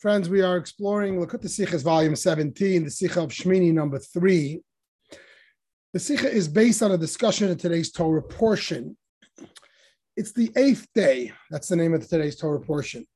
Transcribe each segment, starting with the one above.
Friends, we are exploring Likkutei Sichos, volume 17, the Sicha of Shmini, number three. The Sicha is based on a discussion in today's Torah portion. It's the eighth day. That's the name of today's Torah portion.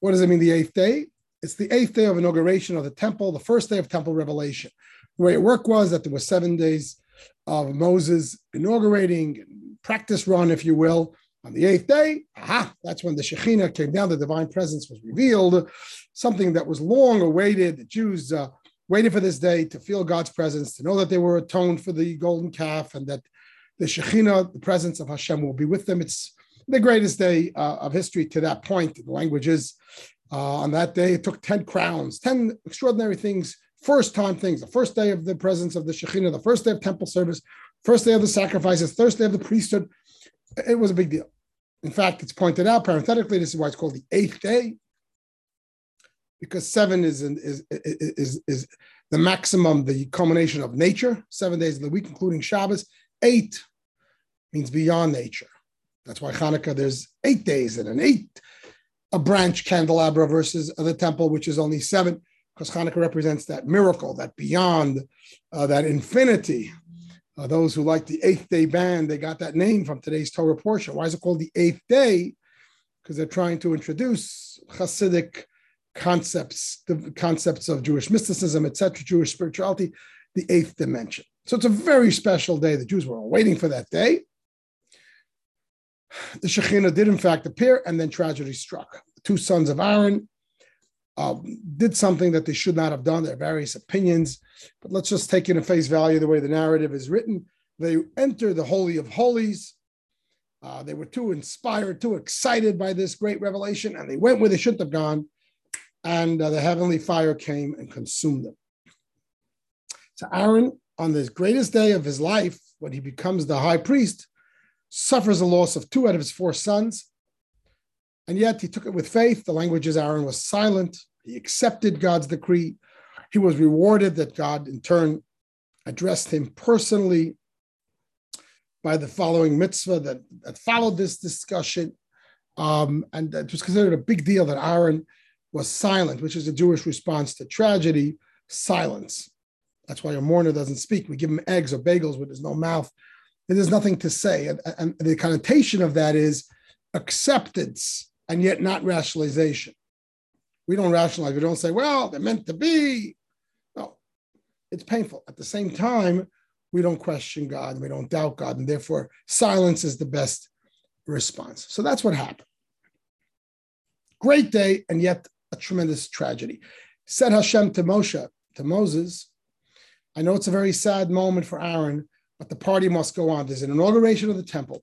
What does it mean, the eighth day? It's the eighth day of inauguration of the temple, the first day of temple revelation. The way it worked was that there were seven days of Moses inaugurating, practice run, if you will, on the eighth day, aha, that's when the Shekhinah came down, the divine presence was revealed, something that was long awaited. The Jews uh, waited for this day to feel God's presence, to know that they were atoned for the golden calf, and that the Shekhinah, the presence of Hashem, will be with them. It's the greatest day uh, of history to that point. The language is uh, on that day, it took 10 crowns, 10 extraordinary things, first time things, the first day of the presence of the Shekhinah, the first day of temple service, first day of the sacrifices, first day of the priesthood. It was a big deal. In fact, it's pointed out parenthetically, this is why it's called the eighth day, because seven is, is, is, is, is the maximum, the culmination of nature, seven days of the week, including Shabbos. Eight means beyond nature. That's why Hanukkah, there's eight days and an eight, a branch candelabra versus the temple, which is only seven, because Hanukkah represents that miracle, that beyond, uh, that infinity, uh, those who like the eighth day band, they got that name from today's Torah portion. Why is it called the eighth day? Because they're trying to introduce Hasidic concepts, the concepts of Jewish mysticism, etc., Jewish spirituality, the eighth dimension. So it's a very special day. The Jews were all waiting for that day. The Shekhinah did, in fact, appear, and then tragedy struck. The two sons of Aaron um, did something that they should not have done. There are various opinions, but let's just take in a face value the way the narrative is written. They enter the Holy of Holies. Uh, they were too inspired, too excited by this great revelation, and they went where they shouldn't have gone. And uh, the heavenly fire came and consumed them. So Aaron, on this greatest day of his life, when he becomes the high priest, suffers the loss of two out of his four sons. And yet he took it with faith. The language is Aaron was silent. He accepted God's decree. He was rewarded that God, in turn, addressed him personally by the following mitzvah that, that followed this discussion. Um, and it was considered a big deal that Aaron was silent, which is a Jewish response to tragedy, silence. That's why a mourner doesn't speak. We give him eggs or bagels with his no mouth. There's nothing to say. And, and the connotation of that is acceptance and yet not rationalization. We don't rationalize. We don't say, well, they're meant to be. No, it's painful. At the same time, we don't question God and we don't doubt God. And therefore, silence is the best response. So that's what happened. Great day, and yet a tremendous tragedy. Said Hashem to Moshe, to Moses, I know it's a very sad moment for Aaron, but the party must go on. There's an inauguration of the temple.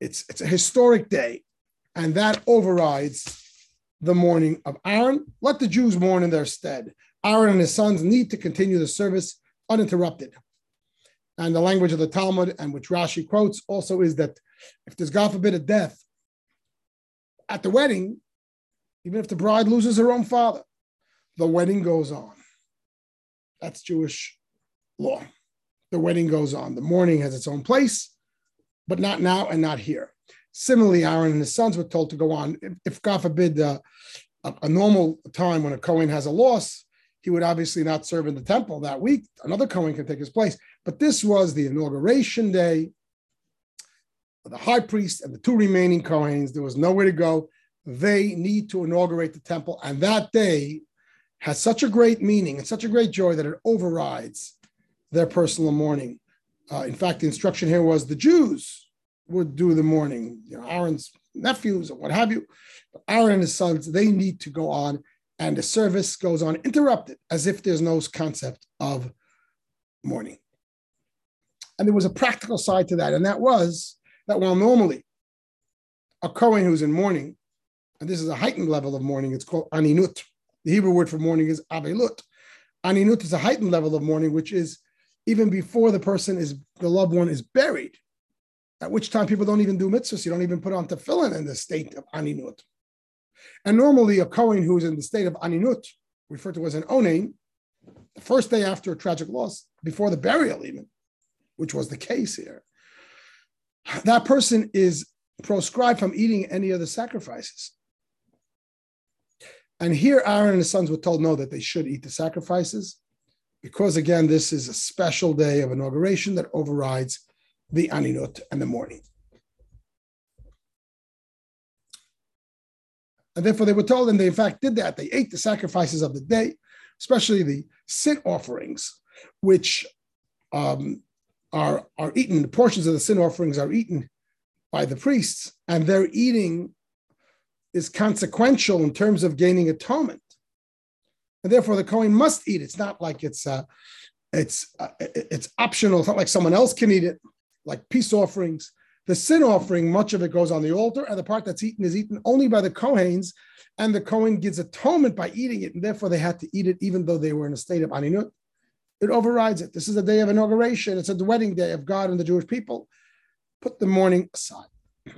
It's, it's a historic day and that overrides the mourning of Aaron. Let the Jews mourn in their stead. Aaron and his sons need to continue the service uninterrupted. And the language of the Talmud, and which Rashi quotes, also is that if there's God forbid a death at the wedding, even if the bride loses her own father, the wedding goes on. That's Jewish law. The wedding goes on. The mourning has its own place, but not now and not here. Similarly, Aaron and his sons were told to go on. If, if God forbid, uh, a, a, normal time when a Kohen has a loss, he would obviously not serve in the temple that week. Another Kohen can take his place. But this was the inauguration day. The high priest and the two remaining Kohens, there was nowhere to go. They need to inaugurate the temple. And that day has such a great meaning and such a great joy that it overrides their personal mourning. Uh, in fact, the instruction here was the Jews would do the mourning, you know, Aaron's nephews or what have you. But Aaron and his sons, they need to go on, and the service goes on interrupted as if there's no concept of mourning. And there was a practical side to that, and that was that while normally a Kohen who's in mourning, and this is a heightened level of mourning, it's called aninut. The Hebrew word for mourning is avelut. Aninut is a heightened level of mourning, which is even before the person is, the loved one is buried at which time people don't even do mitzvahs. You don't even put on tefillin in the state of aninut. And normally, a Kohen who is in the state of aninut, referred to as an onain, the first day after a tragic loss, before the burial, even, which was the case here, that person is proscribed from eating any of the sacrifices. And here, Aaron and his sons were told no, that they should eat the sacrifices, because again, this is a special day of inauguration that overrides the Aninut and the mourning. And therefore, they were told, and they in fact did that. They ate the sacrifices of the day, especially the sin offerings, which um, are, are eaten, the portions of the sin offerings are eaten by the priests, and their eating is consequential in terms of gaining atonement. And therefore, the Kohen must eat. It's not like it's uh, it's uh, it's optional. It's not like someone else can eat it, like peace offerings. The sin offering, much of it goes on the altar, and the part that's eaten is eaten only by the Kohens, and the Kohen gives atonement by eating it, and therefore they had to eat it even though they were in a state of aninut. It overrides it. This is a day of inauguration. It's a wedding day of God and the Jewish people. Put the mourning aside.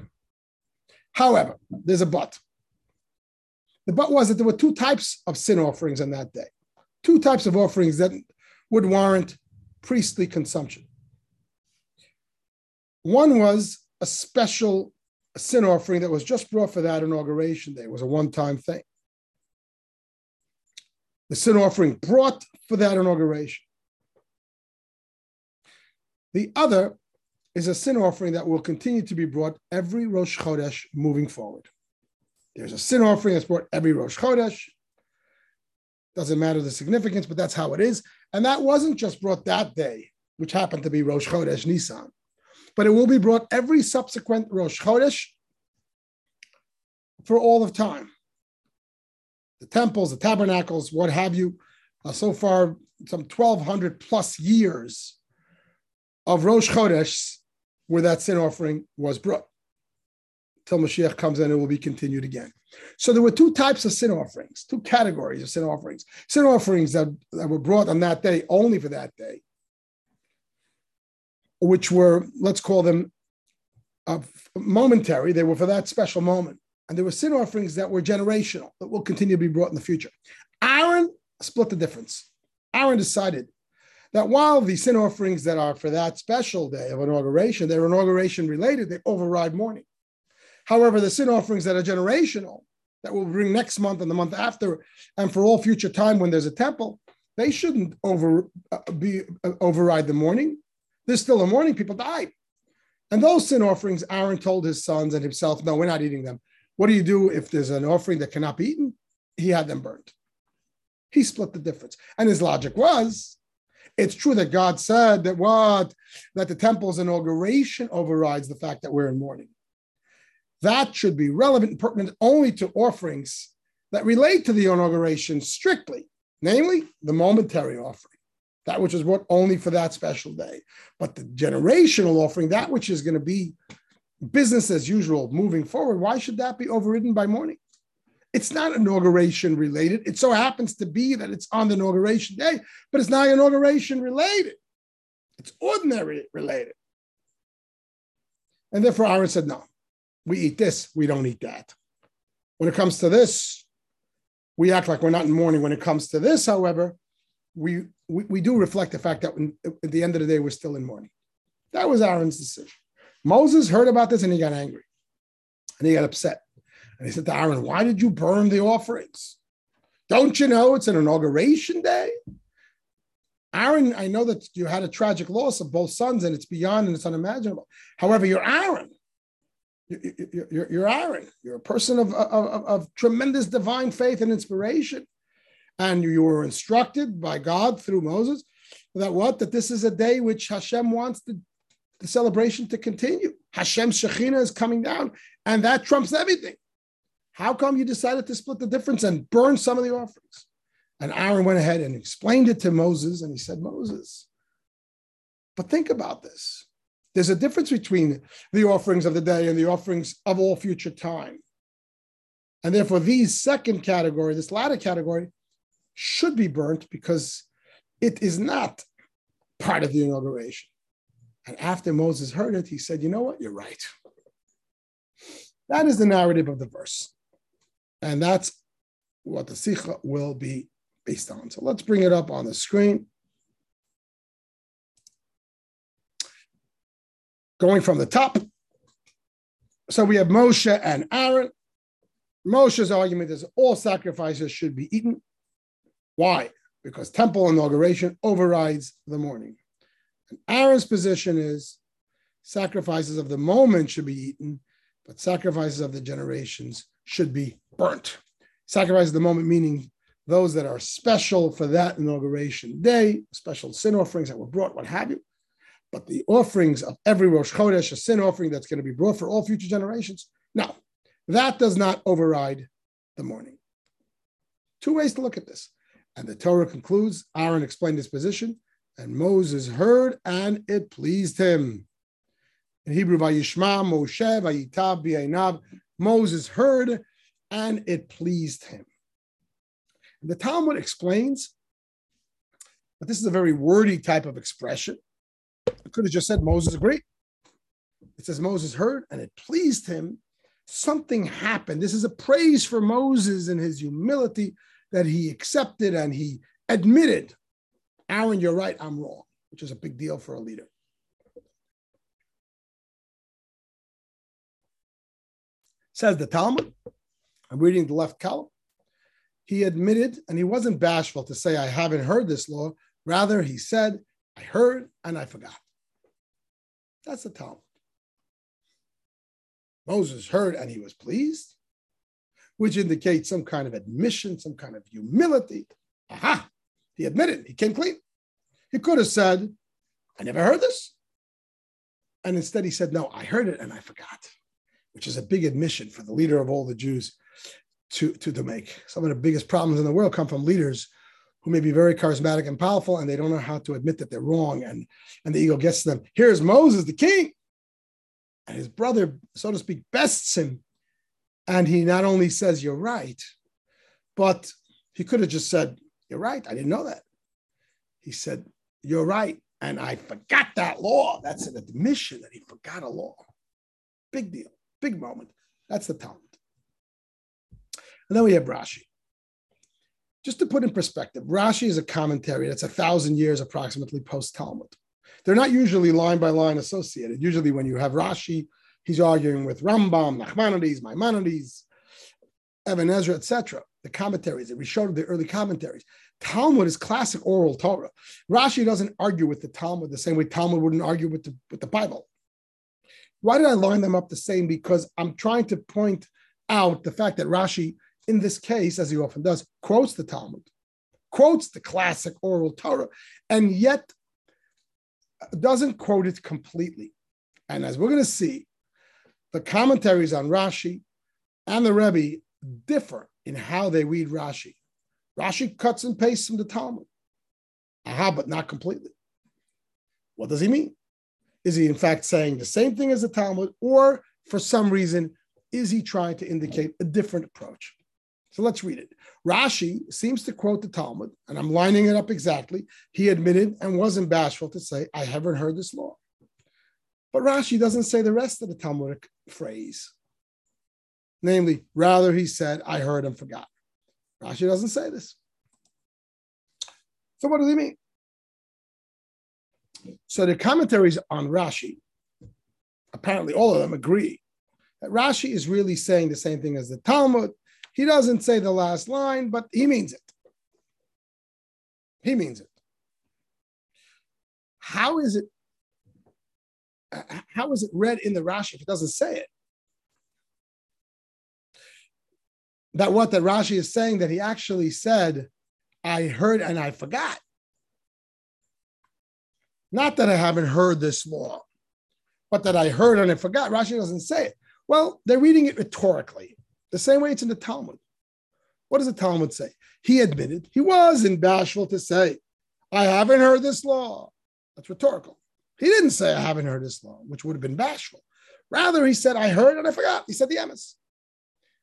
However, there's a but. The but was that there were two types of sin offerings on that day, two types of offerings that would warrant priestly consumption. One was a special sin offering that was just brought for that inauguration day. It was a one time thing. The sin offering brought for that inauguration. The other is a sin offering that will continue to be brought every Rosh Chodesh moving forward. There's a sin offering that's brought every Rosh Chodesh. Doesn't matter the significance, but that's how it is. And that wasn't just brought that day, which happened to be Rosh Chodesh Nisan but it will be brought every subsequent Rosh Chodesh for all of time. The temples, the tabernacles, what have you. Uh, so far, some 1,200 plus years of Rosh Chodesh where that sin offering was brought. Till Mashiach comes in, it will be continued again. So there were two types of sin offerings, two categories of sin offerings. Sin offerings that, that were brought on that day, only for that day, which were, let's call them uh, momentary. They were for that special moment. And there were sin offerings that were generational, that will continue to be brought in the future. Aaron split the difference. Aaron decided that while the sin offerings that are for that special day of inauguration, they're inauguration related, they override mourning. However, the sin offerings that are generational, that will bring next month and the month after, and for all future time when there's a temple, they shouldn't over uh, be uh, override the mourning. There's still a mourning, people died. And those sin offerings, Aaron told his sons and himself, no, we're not eating them. What do you do if there's an offering that cannot be eaten? He had them burned. He split the difference. And his logic was it's true that God said that what? That the temple's inauguration overrides the fact that we're in mourning. That should be relevant and pertinent only to offerings that relate to the inauguration strictly, namely the momentary offering that which is brought only for that special day. But the generational offering, that which is going to be business as usual moving forward, why should that be overridden by mourning? It's not inauguration related. It so happens to be that it's on the inauguration day, but it's not inauguration related. It's ordinary related. And therefore, Aaron said, no, we eat this, we don't eat that. When it comes to this, we act like we're not in mourning. When it comes to this, however, we, we, we do reflect the fact that when, at the end of the day, we're still in mourning. That was Aaron's decision. Moses heard about this and he got angry and he got upset. And he said to Aaron, Why did you burn the offerings? Don't you know it's an inauguration day? Aaron, I know that you had a tragic loss of both sons and it's beyond and it's unimaginable. However, you're Aaron. You're, you're, you're Aaron. You're a person of, of, of tremendous divine faith and inspiration and you were instructed by God through Moses that what? That this is a day which Hashem wants the, the celebration to continue. Hashem's Shekhinah is coming down, and that trumps everything. How come you decided to split the difference and burn some of the offerings? And Aaron went ahead and explained it to Moses, and he said, Moses, but think about this. There's a difference between the offerings of the day and the offerings of all future time. And therefore, these second category, this latter category, should be burnt because it is not part of the inauguration. And after Moses heard it, he said, You know what? You're right. That is the narrative of the verse. And that's what the Sikha will be based on. So let's bring it up on the screen. Going from the top. So we have Moshe and Aaron. Moshe's argument is all sacrifices should be eaten. Why? Because temple inauguration overrides the mourning. And Aaron's position is sacrifices of the moment should be eaten, but sacrifices of the generations should be burnt. Sacrifices of the moment meaning those that are special for that inauguration day, special sin offerings that were brought, what have you. But the offerings of every Rosh Chodesh, a sin offering that's going to be brought for all future generations, no, that does not override the mourning. Two ways to look at this. And the Torah concludes Aaron explained his position, and Moses heard, and it pleased him. In Hebrew, Vayishma, Moshe, Vayitab, B'ainav, Moses heard, and it pleased him. And the Talmud explains but this is a very wordy type of expression. It could have just said Moses agreed. It says Moses heard and it pleased him. Something happened. This is a praise for Moses and his humility that he accepted and he admitted, Aaron, you're right, I'm wrong, which is a big deal for a leader. Says the Talmud. I'm reading the left column. He admitted, and he wasn't bashful to say, I haven't heard this law. Rather, he said, I heard and I forgot. That's the Talmud. Moses heard and he was pleased, which indicates some kind of admission, some kind of humility. Aha, he admitted, he came clean. He could have said, I never heard this. And instead he said, No, I heard it and I forgot, which is a big admission for the leader of all the Jews to, to, to make. Some of the biggest problems in the world come from leaders who may be very charismatic and powerful, and they don't know how to admit that they're wrong, and, and the ego gets to them. Here's Moses, the king. And his brother, so to speak, bests him. And he not only says, You're right, but he could have just said, You're right. I didn't know that. He said, You're right. And I forgot that law. That's an admission that he forgot a law. Big deal, big moment. That's the Talmud. And then we have Rashi. Just to put in perspective, Rashi is a commentary that's a thousand years approximately post Talmud. They're not usually line by line associated. Usually, when you have Rashi, he's arguing with Rambam, Nachmanides, Maimonides, Even Ezra, etc. The commentaries, the Rishon, the early commentaries. Talmud is classic oral Torah. Rashi doesn't argue with the Talmud the same way Talmud wouldn't argue with the, with the Bible. Why did I line them up the same? Because I'm trying to point out the fact that Rashi in this case, as he often does, quotes the Talmud, quotes the classic oral Torah, and yet doesn't quote it completely. And as we're going to see, the commentaries on Rashi and the Rebbe differ in how they read Rashi. Rashi cuts and pastes from the Talmud. Aha, but not completely. What does he mean? Is he in fact saying the same thing as the Talmud, or for some reason, is he trying to indicate a different approach? So let's read it. Rashi seems to quote the Talmud, and I'm lining it up exactly. He admitted and wasn't bashful to say, I haven't heard this law. But Rashi doesn't say the rest of the Talmudic phrase. Namely, rather he said, I heard and forgot. Rashi doesn't say this. So what does he mean? So the commentaries on Rashi, apparently all of them agree that Rashi is really saying the same thing as the Talmud, he doesn't say the last line, but he means it. He means it. How is it? How is it read in the Rashi if it doesn't say it? That what that Rashi is saying that he actually said, I heard and I forgot. Not that I haven't heard this law, but that I heard and I forgot. Rashi doesn't say it. Well, they're reading it rhetorically. The same way it's in the Talmud. What does the Talmud say? He admitted he wasn't bashful to say, I haven't heard this law. That's rhetorical. He didn't say, I haven't heard this law, which would have been bashful. Rather, he said, I heard and I forgot. He said the emes.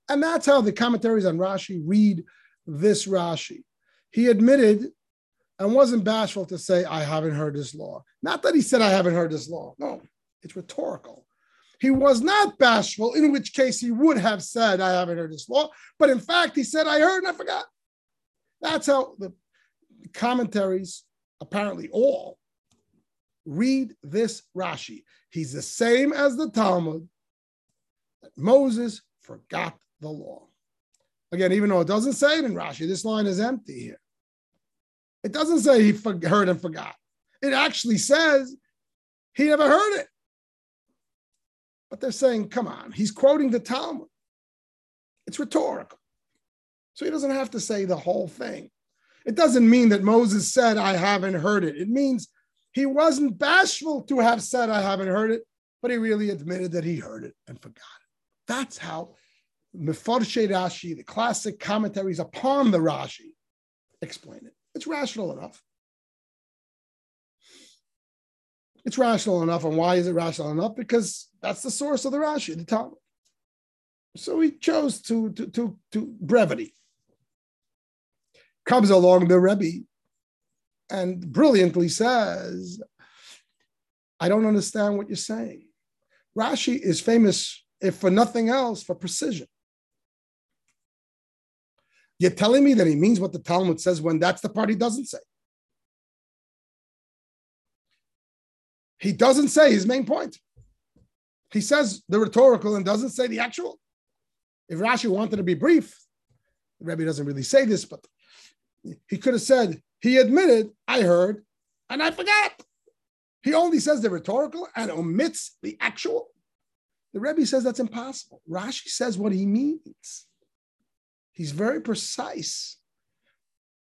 And that's how the commentaries on Rashi read this Rashi. He admitted and wasn't bashful to say, I haven't heard this law. Not that he said, I haven't heard this law. No, it's rhetorical. He was not bashful, in which case he would have said, I haven't heard this law. But in fact, he said, I heard and I forgot. That's how the commentaries, apparently all, read this Rashi. He's the same as the Talmud that Moses forgot the law. Again, even though it doesn't say it in Rashi, this line is empty here. It doesn't say he heard and forgot. It actually says he never heard it. But they're saying, come on, he's quoting the Talmud. It's rhetorical. So he doesn't have to say the whole thing. It doesn't mean that Moses said, I haven't heard it. It means he wasn't bashful to have said, I haven't heard it, but he really admitted that he heard it and forgot it. That's how Mefarshe Rashi, the classic commentaries upon the Rashi, explain it. It's rational enough. It's rational enough. And why is it rational enough? Because that's the source of the Rashi, the Talmud. So he chose to, to, to, to brevity. Comes along the Rebbe and brilliantly says, I don't understand what you're saying. Rashi is famous, if for nothing else, for precision. You're telling me that he means what the Talmud says when that's the part he doesn't say. He doesn't say his main point. He says the rhetorical and doesn't say the actual. If Rashi wanted to be brief, the Rebbe doesn't really say this, but he could have said, he admitted, I heard, and I forgot. He only says the rhetorical and omits the actual. The Rebbe says that's impossible. Rashi says what he means. He's very precise.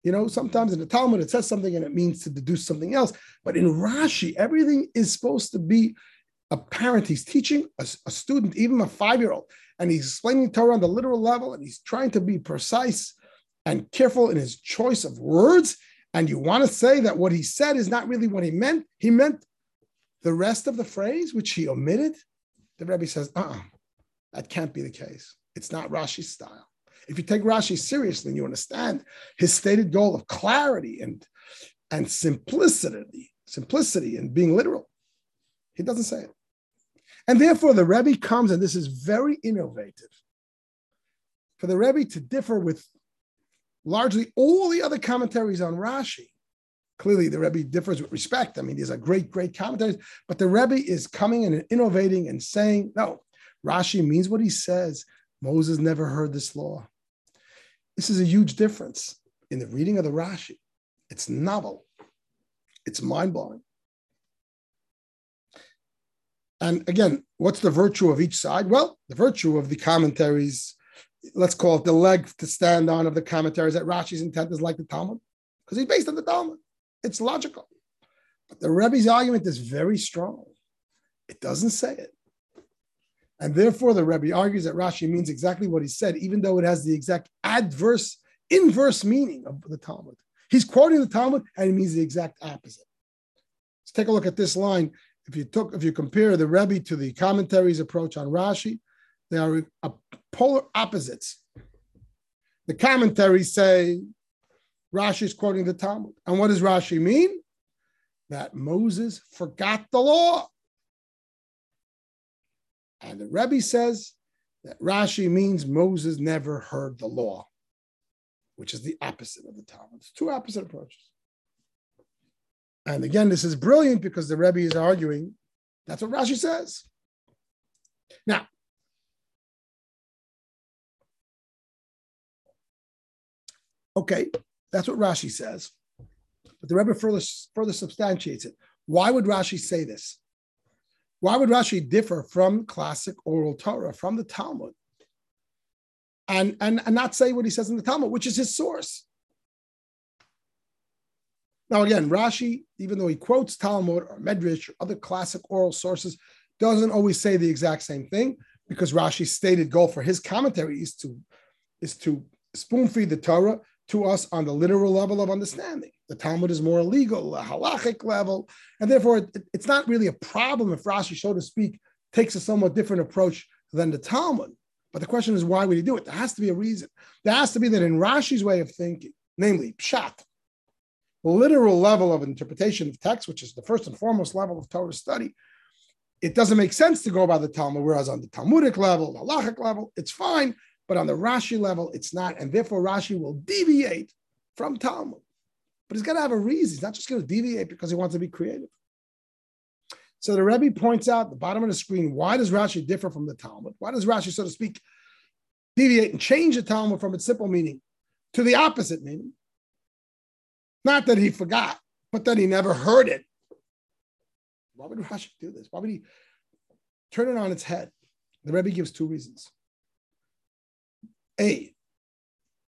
You know, sometimes in the Talmud it says something and it means to deduce something else. But in Rashi, everything is supposed to be apparent. He's teaching a, a student, even a five year old, and he's explaining Torah on the literal level, and he's trying to be precise and careful in his choice of words. And you want to say that what he said is not really what he meant. He meant the rest of the phrase, which he omitted. The Rebbe says, uh uh-uh, that can't be the case. It's not Rashi's style. If you take Rashi seriously and you understand his stated goal of clarity and, and simplicity, simplicity and being literal, he doesn't say it. And therefore, the Rebbe comes, and this is very innovative, for the Rebbe to differ with largely all the other commentaries on Rashi. Clearly, the Rebbe differs with respect. I mean, these are great, great commentaries, but the Rebbe is coming and innovating and saying, no, Rashi means what he says. Moses never heard this law. This is a huge difference in the reading of the Rashi. It's novel, it's mind blowing. And again, what's the virtue of each side? Well, the virtue of the commentaries, let's call it the leg to stand on of the commentaries that Rashi's intent is like the Talmud, because he's based on the Talmud. It's logical. But the Rebbe's argument is very strong. It doesn't say it. And therefore, the Rebbe argues that Rashi means exactly what he said, even though it has the exact adverse, inverse meaning of the Talmud. He's quoting the Talmud and it means the exact opposite. Let's take a look at this line. If you took, if you compare the Rebbe to the commentaries approach on Rashi, they are polar opposites. The commentaries say Rashi is quoting the Talmud. And what does Rashi mean? That Moses forgot the law. And the Rebbe says that Rashi means Moses never heard the law, which is the opposite of the Talmud. It's two opposite approaches. And again, this is brilliant because the Rebbe is arguing that's what Rashi says. Now, okay, that's what Rashi says. But the Rebbe further, further substantiates it. Why would Rashi say this? Why would Rashi differ from classic oral Torah, from the Talmud, and, and, and not say what he says in the Talmud, which is his source? Now, again, Rashi, even though he quotes Talmud or Medrash or other classic oral sources, doesn't always say the exact same thing because Rashi's stated goal for his commentary is to, is to spoon feed the Torah to us on the literal level of understanding. The Talmud is more legal, a halachic level, and therefore it, it's not really a problem if Rashi, so to speak, takes a somewhat different approach than the Talmud. But the question is, why would he do it? There has to be a reason. There has to be that in Rashi's way of thinking, namely pshat, literal level of interpretation of text, which is the first and foremost level of Torah study, it doesn't make sense to go by the Talmud. Whereas on the Talmudic level, the halachic level, it's fine. But on the Rashi level, it's not. And therefore, Rashi will deviate from Talmud. But he's got to have a reason. He's not just going to deviate because he wants to be creative. So the Rebbe points out the bottom of the screen why does Rashi differ from the Talmud? Why does Rashi, so to speak, deviate and change the Talmud from its simple meaning to the opposite meaning. Not that he forgot, but that he never heard it. Why would Rashi do this? Why would he turn it on its head? The Rebbe gives two reasons. A,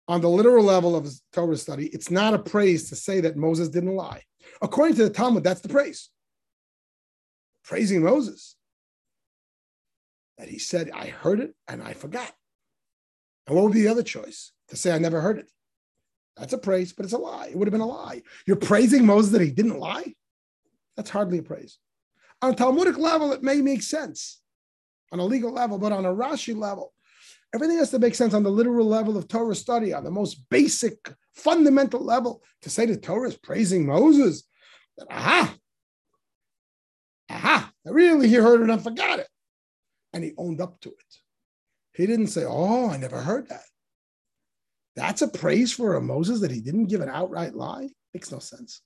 on the literal level of Torah study, it's not a praise to say that Moses didn't lie. According to the Talmud, that's the praise. Praising Moses. That he said, I heard it and I forgot. And what would be the other choice? To say, I never heard it. That's a praise, but it's a lie. It would have been a lie. You're praising Moses that he didn't lie? That's hardly a praise. On a Talmudic level, it may make sense on a legal level, but on a Rashi level, everything has to make sense on the literal level of Torah study, on the most basic, fundamental level. To say the Torah is praising Moses, that, aha, aha, really he heard it and forgot it. And he owned up to it. He didn't say, oh, I never heard that. That's a praise for a Moses that he didn't give an outright lie? Makes no sense.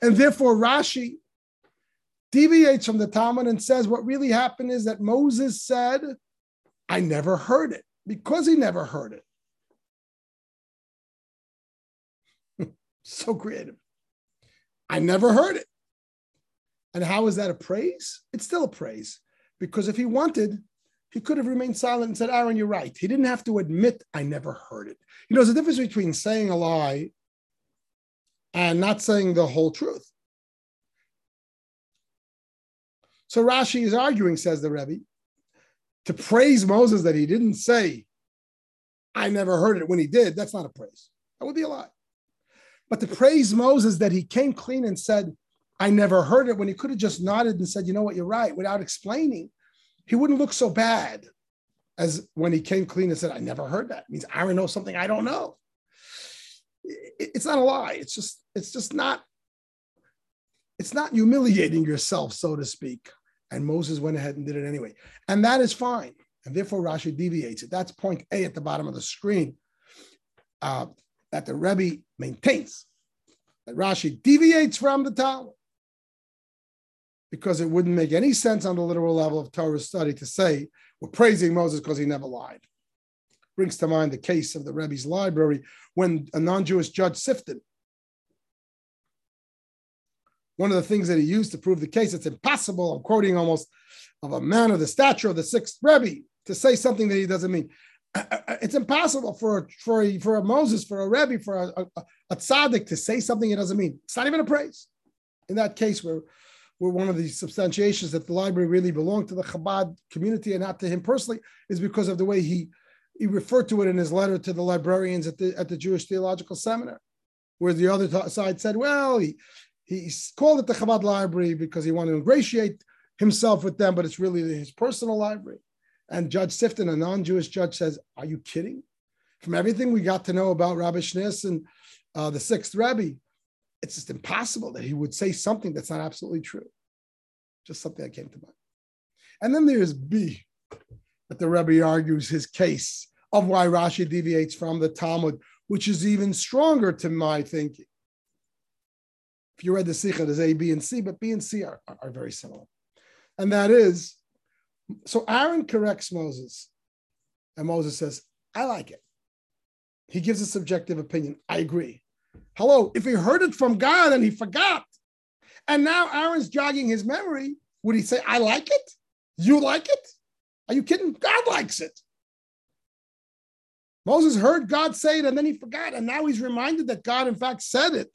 And therefore, Rashi deviates from the Talmud and says what really happened is that Moses said, I never heard it because he never heard it. so creative. I never heard it. And how is that a praise? It's still a praise because if he wanted, he could have remained silent and said, Aaron, you're right. He didn't have to admit, I never heard it. You know, there's a difference between saying a lie and not saying the whole truth. So Rashi is arguing, says the Rebbe, to praise Moses that he didn't say, I never heard it when he did. That's not a praise. That would be a lie. But to praise Moses that he came clean and said, I never heard it when he could have just nodded and said, you know what, you're right, without explaining, he wouldn't look so bad as when he came clean and said, I never heard that. It means Aaron knows something I don't know. It's not a lie. It's just, it's just not, it's not humiliating yourself, so to speak. And Moses went ahead and did it anyway. And that is fine. And therefore Rashi deviates it. That's point A at the bottom of the screen uh, that the Rebbe maintains. That Rashi deviates from the Talmud because it wouldn't make any sense on the literal level of Torah study to say we're praising Moses because he never lied. Brings to mind the case of the Rebbe's library when a non-Jewish judge Sifton. One of the things that he used to prove the case, it's impossible, I'm quoting almost, of a man of the stature of the sixth Rebbe to say something that he doesn't mean. Uh, uh, uh, it's impossible for a, for a, for a Moses, for a Rebbe, for a, a, a tzaddik to say something he doesn't mean. It's not even a praise. In that case, where where one of the substantiations that the library really belonged to the Chabad community and not to him personally is because of the way he he referred to it in his letter to the librarians at the at the Jewish Theological Seminar, where the other side said, well, he he called it the Chabad Library because he wanted to ingratiate himself with them, but it's really his personal library. And Judge Sifton, a non-Jewish judge, says, "Are you kidding?" From everything we got to know about Rabbi Schneerson, uh, the sixth Rebbe, it's just impossible that he would say something that's not absolutely true. Just something that came to mind. And then there's B, that the Rebbe argues his case of why Rashi deviates from the Talmud, which is even stronger to my thinking. If you read the Sikha, there's A, B, and C, but B and C are, are very similar. And that is, so Aaron corrects Moses, and Moses says, I like it. He gives a subjective opinion. I agree. Hello, if he heard it from God and he forgot, and now Aaron's jogging his memory, would he say, I like it? You like it? Are you kidding? God likes it. Moses heard God say it and then he forgot. And now he's reminded that God, in fact, said it.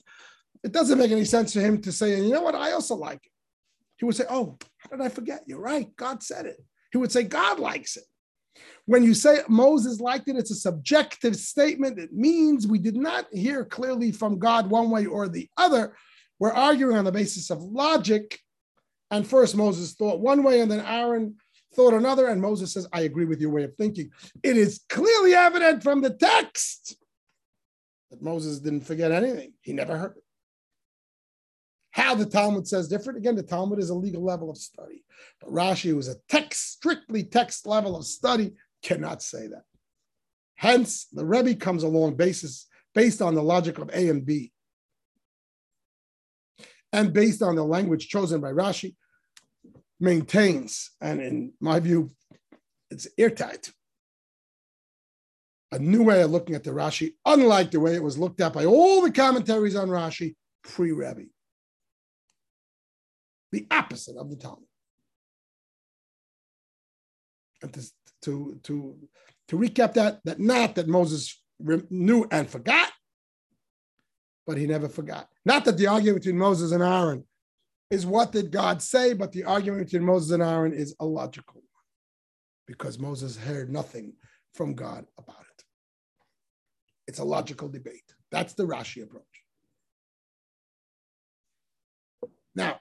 It doesn't make any sense for him to say, you know what? I also like it. He would say, Oh, how did I forget? You're right. God said it. He would say, God likes it. When you say Moses liked it, it's a subjective statement. It means we did not hear clearly from God one way or the other. We're arguing on the basis of logic. And first, Moses thought one way, and then Aaron thought another. And Moses says, I agree with your way of thinking. It is clearly evident from the text that Moses didn't forget anything, he never heard it. How the Talmud says different. Again, the Talmud is a legal level of study. But Rashi, was a text, strictly text level of study, cannot say that. Hence, the Rebbe comes along basis based on the logic of A and B. And based on the language chosen by Rashi, maintains, and in my view, it's airtight, a new way of looking at the Rashi, unlike the way it was looked at by all the commentaries on Rashi pre-Rebbe. The opposite of the Talmud. And to, to, to, to recap that, that not that Moses knew and forgot, but he never forgot. Not that the argument between Moses and Aaron is what did God say, but the argument between Moses and Aaron is a logical one because Moses heard nothing from God about it. It's a logical debate. That's the Rashi approach. Now,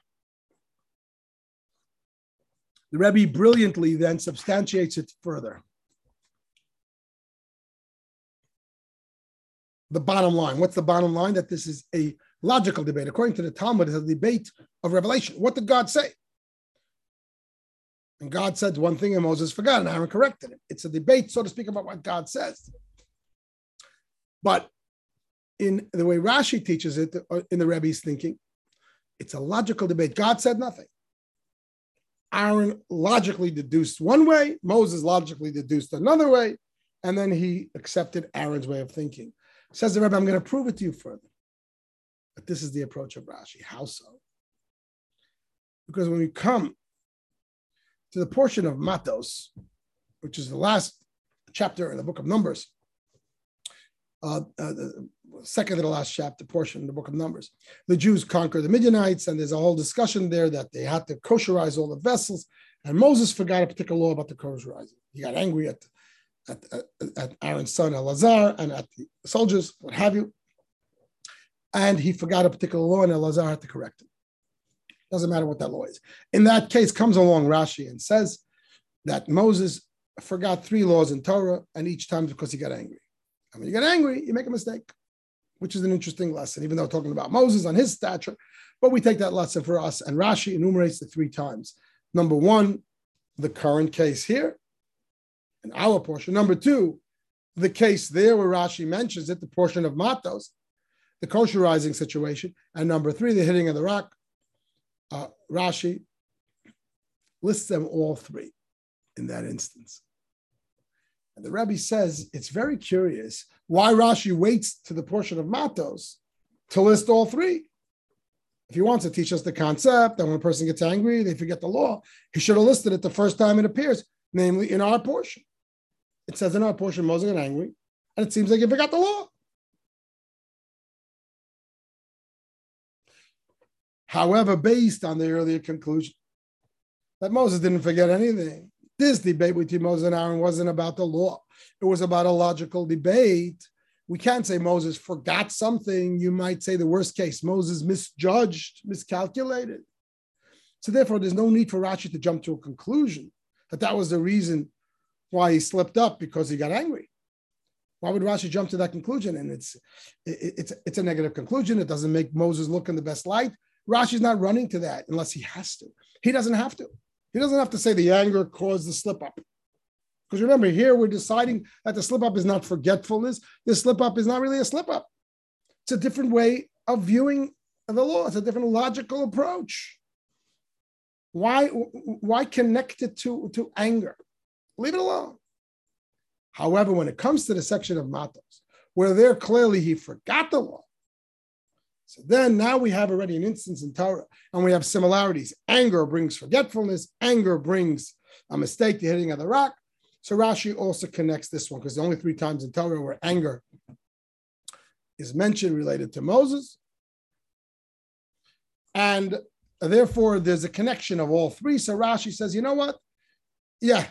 the Rebbe brilliantly then substantiates it further. The bottom line. What's the bottom line? That this is a logical debate. According to the Talmud, it's a debate of revelation. What did God say? And God said one thing and Moses forgot, and Aaron corrected it. It's a debate, so to speak, about what God says. But in the way Rashi teaches it, in the Rebbe's thinking, it's a logical debate. God said nothing. Aaron logically deduced one way, Moses logically deduced another way, and then he accepted Aaron's way of thinking. Says the Rebbe, I'm going to prove it to you further. But this is the approach of Rashi. How so? Because when we come to the portion of Matos, which is the last chapter in the book of Numbers, uh, uh, second to the last chapter portion in the book of Numbers. The Jews conquer the Midianites, and there's a whole discussion there that they had to kosherize all the vessels. And Moses forgot a particular law about the kosherizing. He got angry at, at, at, at Aaron's son Elazar and at the soldiers, what have you and he forgot a particular law, and Elazar had to correct it. Doesn't matter what that law is. In that case, comes along Rashi and says that Moses forgot three laws in Torah, and each time because he got angry. And when you get angry, you make a mistake, which is an interesting lesson, even though talking about Moses on his stature. But we take that lesson for us, and Rashi enumerates the three times. Number one, the current case here, in our portion. Number two, the case there where Rashi mentions it, the portion of Matos, the kosherizing situation. And number three, the hitting of the rock. Uh, Rashi lists them all three in that instance. And the Rebbe says it's very curious why Rashi waits to the portion of Matos to list all three. If he wants to teach us the concept that when a person gets angry, they forget the law, he should have listed it the first time it appears, namely in our portion. It says in our portion, Moses got angry, and it seems like he forgot the law. However, based on the earlier conclusion that Moses didn't forget anything, this debate between Moses and Aaron wasn't about the law, it was about a logical debate. We can't say Moses forgot something. You might say the worst case, Moses misjudged, miscalculated. So, therefore, there's no need for Rashi to jump to a conclusion that that was the reason why he slipped up because he got angry. Why would Rashi jump to that conclusion? And it's it's it's a negative conclusion. It doesn't make Moses look in the best light. Rashi's not running to that unless he has to. He doesn't have to. He doesn't have to say the anger caused the slip up. Because remember, here we're deciding that the slip up is not forgetfulness. The slip up is not really a slip up. It's a different way of viewing the law. It's a different logical approach. Why, why connect it to, to anger? Leave it alone. However, when it comes to the section of Matos, where there clearly he forgot the law, so then now we have already an instance in Torah and we have similarities. Anger brings forgetfulness, anger brings a mistake, the hitting of the rock. So Rashi also connects this one because the only three times in Torah where anger is mentioned related to Moses. And therefore, there's a connection of all three. So Rashi says, you know what? Yeah,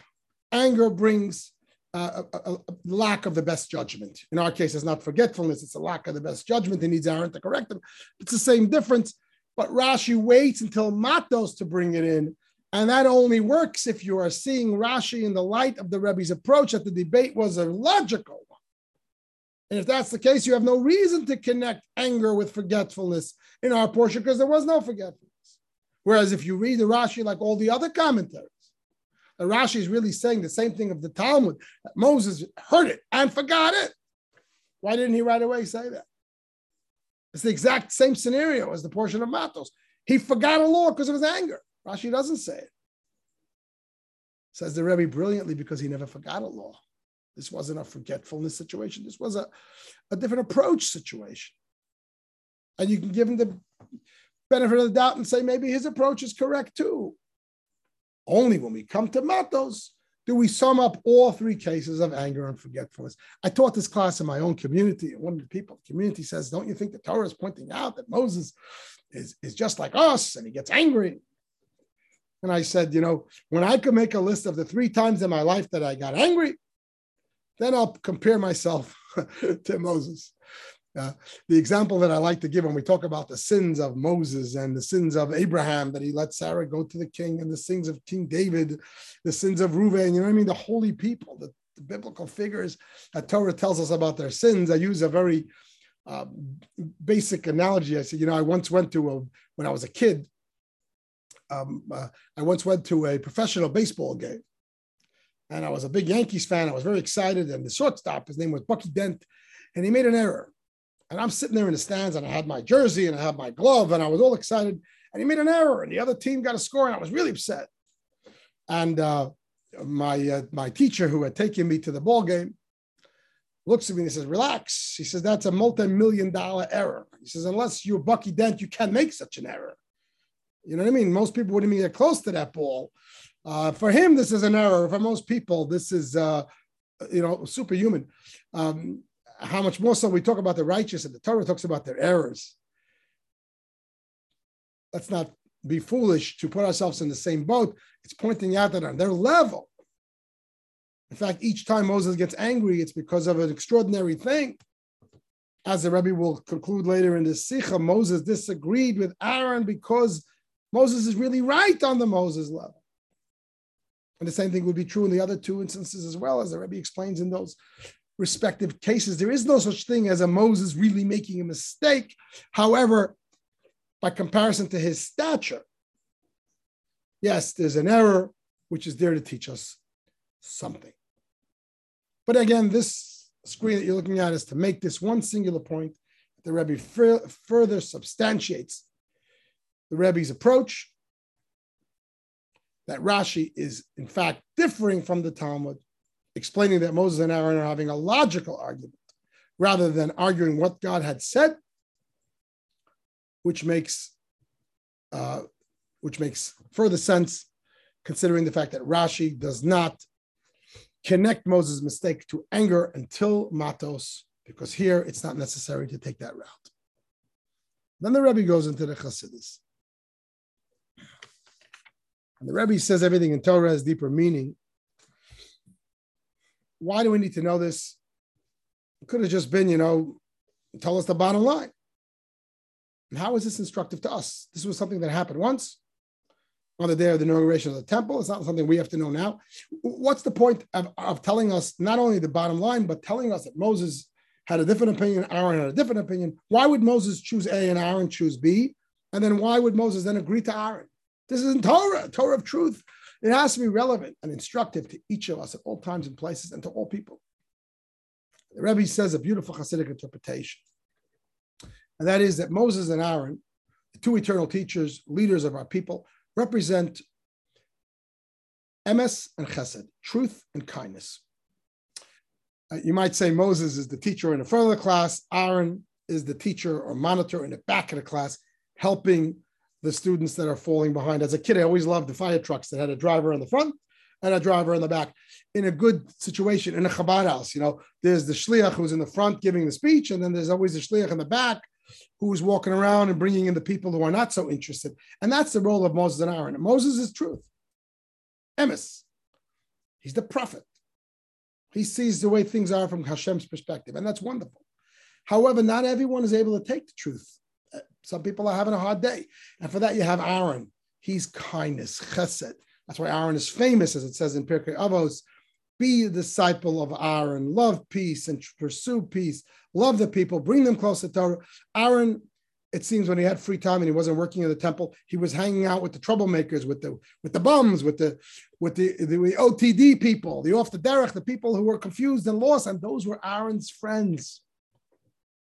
anger brings a, a, lack of the best judgment. In our case, it's not forgetfulness, it's a lack of the best judgment. He needs Aaron to correct him. It's the same difference. But Rashi waits until Matos to bring it in. And that only works if you are seeing Rashi in the light of the Rebbe's approach that the debate was a logical one. And if that's the case, you have no reason to connect anger with forgetfulness in our portion because there was no forgetfulness. Whereas if you read the Rashi like all the other commentaries, the Rashi is really saying the same thing of the Talmud. That Moses heard it and forgot it. Why didn't he right away say that? It's the exact same scenario as the portion of Matos. He forgot a law because of his anger. Rashi doesn't say it. Says the Rebbe brilliantly because he never forgot a law. This wasn't a forgetfulness situation. This was a, a different approach situation. And you can give him the benefit of the doubt and say maybe his approach is correct too. Only when we come to Matos do we sum up all three cases of anger and forgetfulness. I taught this class in my own community. One of the people the community says, Don't you think the Torah is pointing out that Moses is, is just like us and he gets angry? And I said, You know, when I could make a list of the three times in my life that I got angry, then I'll compare myself to Moses. Uh, the example that I like to give when we talk about the sins of Moses and the sins of Abraham, that he let Sarah go to the king, and the sins of King David, the sins of Reuven, you know what I mean? The holy people, the, the biblical figures that Torah tells us about their sins. I use a very uh, basic analogy. I said, you know, I once went to a, when I was a kid, um, uh, I once went to a professional baseball game. And I was a big Yankees fan. I was very excited. And the shortstop, his name was Bucky Dent, and he made an error. And I'm sitting there in the stands and I had my jersey and I had my glove and I was all excited. And he made an error and the other team got a score and I was really upset. And uh, my, uh, my teacher who had taken me to the ball game looks at me and he says, relax. He says, that's a multi-million dollar error. He says, unless you're Bucky Dent, you can't make such an error. You know what I mean? Most people wouldn't even get close to that ball. Uh, for him, this is an error. For most people, this is, uh, you know, superhuman. Um, how much more so we talk about the righteous and the Torah talks about their errors. Let's not be foolish to put ourselves in the same boat. It's pointing out that on their level, in fact, each time Moses gets angry, it's because of an extraordinary thing. As the Rebbe will conclude later in the Sikha, Moses disagreed with Aaron because Moses is really right on the Moses level. And the same thing would be true in the other two instances as well, as the Rebbe explains in those respective cases. There is no such thing as a Moses really making a mistake. However, by comparison to his stature, yes, there's an error which is there to teach us something. But again, this screen that you're looking at is to make this one singular point. That the Rebbe further substantiates the Rebbe's approach that Rashi is in fact differing from the Talmud explaining that Moses and Aaron are having a logical argument rather than arguing what God had said, which makes uh, which makes further sense considering the fact that Rashi does not connect Moses' mistake to anger until Matos, because here it's not necessary to take that route. Then the Rebbe goes into the Chassidus. And the Rebbe says everything in Torah has deeper meaning why do we need to know this? It could have just been, you know, tell us the bottom line. How is this instructive to us? This was something that happened once on the day of the inauguration of the temple. It's not something we have to know now. What's the point of, of telling us not only the bottom line, but telling us that Moses had a different opinion, Aaron had a different opinion? Why would Moses choose A and Aaron choose B? And then why would Moses then agree to Aaron? This is in Torah, Torah of truth. It has to be relevant and instructive to each of us at all times and places and to all people. The Rebbe says a beautiful Hasidic interpretation, and that is that Moses and Aaron, the two eternal teachers, leaders of our people, represent emes and chesed, truth and kindness. Uh, you might say Moses is the teacher in the front of the class, Aaron is the teacher or monitor in the back of the class, helping the students that are falling behind. As a kid, I always loved the fire trucks that had a driver in the front and a driver in the back. In a good situation, in a Chabad house, you know, there's the shliach who's in the front giving the speech, and then there's always the shliach in the back who's walking around and bringing in the people who are not so interested. And that's the role of Moses and Aaron. And Moses is truth. Emes. He's the prophet. He sees the way things are from Hashem's perspective, and that's wonderful. However, not everyone is able to take the truth some people are having a hard day. And for that, you have Aaron. He's kindness, chesed. That's why Aaron is famous, as it says in Pirkei Avos. Be a disciple of Aaron, love peace and pursue peace, love the people, bring them close to Torah. Aaron, it seems when he had free time and he wasn't working in the temple, he was hanging out with the troublemakers, with the with the bums, with the with the, the OTD people, the off the derech, the people who were confused and lost, and those were Aaron's friends.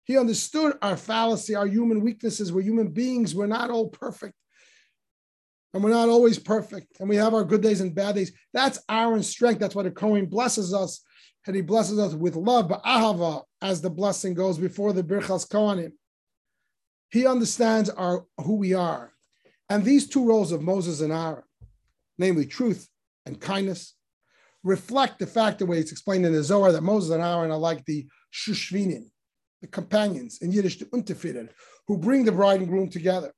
He understood our fallacy, our human weaknesses. We're human beings. We're not all perfect. And we're not always perfect. And we have our good days and bad days. That's our strength. That's why the Kohen blesses us and he blesses us with love, but ahava, as the blessing goes before the birchas kohanim. He understands our who we are. And these two roles of Moses and Aaron, namely truth and kindness, reflect the fact, the way it's explained in the Zohar, that Moses and Aaron are like the shushvinim, the companions, in Yiddish, the unterfitter, who bring the bride and groom together.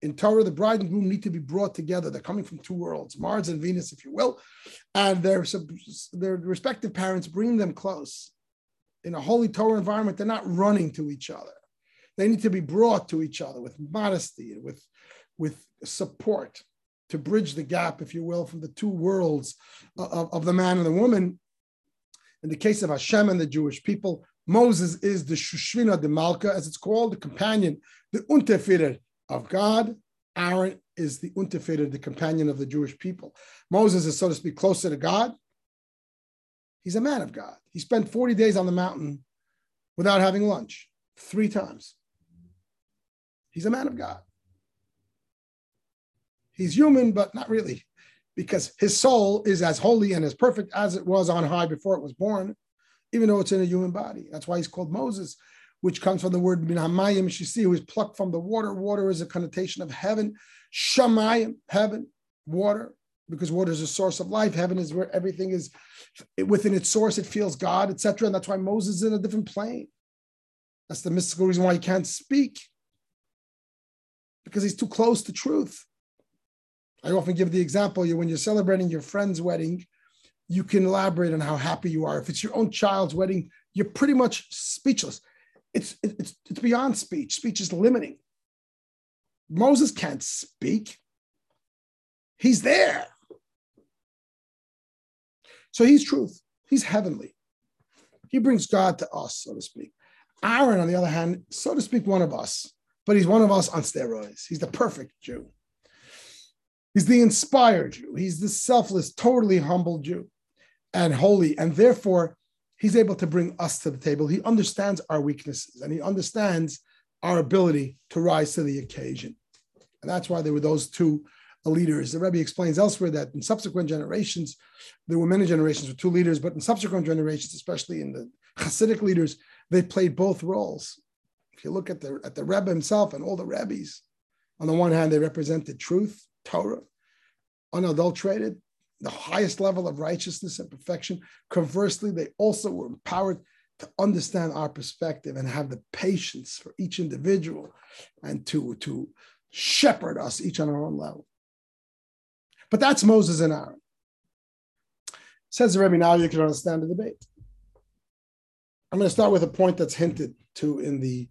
In Torah, the bride and groom need to be brought together. They're coming from two worlds, Mars and Venus, if you will, and their, their respective parents bring them close. In a holy Torah environment, they're not running to each other. They need to be brought to each other with modesty and with, with support to bridge the gap, if you will, from the two worlds of, of the man and the woman. In the case of Hashem and the Jewish people, Moses is the Shushvina de Malka, as it's called, the companion, the Unterfitter of God. Aaron is the Unterfitter, the companion of the Jewish people. Moses is, so to speak, closer to God. He's a man of God. He spent 40 days on the mountain without having lunch three times. He's a man of God. He's human, but not really, because his soul is as holy and as perfect as it was on high before it was born, even though it's in a human body. That's why he's called Moses, which comes from the word minamayim shisi, who is plucked from the water. Water is a connotation of heaven. Shamayim, heaven, water, because water is a source of life. Heaven is where everything is within its source. It feels God, etc. And that's why Moses is in a different plane. That's the mystical reason why he can't speak, because he's too close to truth. I often give the example you when you're celebrating your friend's wedding, you can elaborate on how happy you are. If it's your own child's wedding, you're pretty much speechless. It's, it's, it's beyond speech. Speech is limiting. Moses can't speak, he's there. So he's truth, he's heavenly. He brings God to us, so to speak. Aaron, on the other hand, so to speak, one of us, but he's one of us on steroids. He's the perfect Jew. He's the inspired Jew. He's the selfless, totally humble Jew and holy. And therefore, he's able to bring us to the table. He understands our weaknesses and he understands our ability to rise to the occasion. And that's why there were those two leaders. The Rebbe explains elsewhere that in subsequent generations, there were many generations with two leaders, but in subsequent generations, especially in the Hasidic leaders, they played both roles. If you look at the at the Rebbe himself and all the Rebbes, on the one hand, they represented truth, Torah, unadulterated, the highest level of righteousness and perfection. Conversely, they also were empowered to understand our perspective and have the patience for each individual and to, to shepherd us each on our own level. But that's Moses and Aaron. Says the Rebbe, now you can understand the debate. I'm going to start with a point that's hinted to in the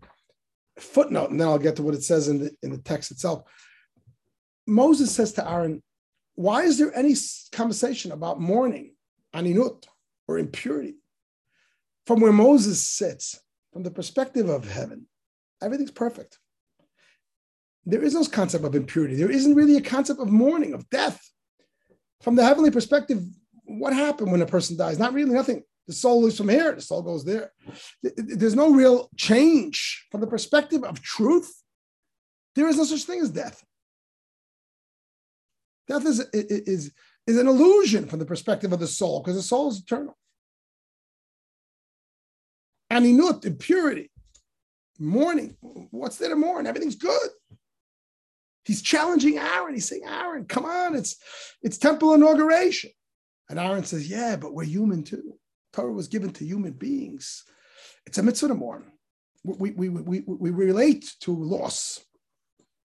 footnote, and then I'll get to what it says in the, in the text itself. Moses says to Aaron, Why is there any conversation about mourning, aninut, or impurity? From where Moses sits, from the perspective of heaven, everything's perfect. There is no concept of impurity. There isn't really a concept of mourning, of death. From the heavenly perspective, what happened when a person dies? Not really nothing. The soul is from here, the soul goes there. There's no real change from the perspective of truth. There is no such thing as death. Death is, is, is an illusion from the perspective of the soul, because the soul is eternal. Aninut, impurity, mourning. What's there to mourn? Everything's good. He's challenging Aaron. He's saying, Aaron, come on, it's it's temple inauguration. And Aaron says, Yeah, but we're human too. Torah was given to human beings. It's a mitzvah to mourn. We, we, we, we, we relate to loss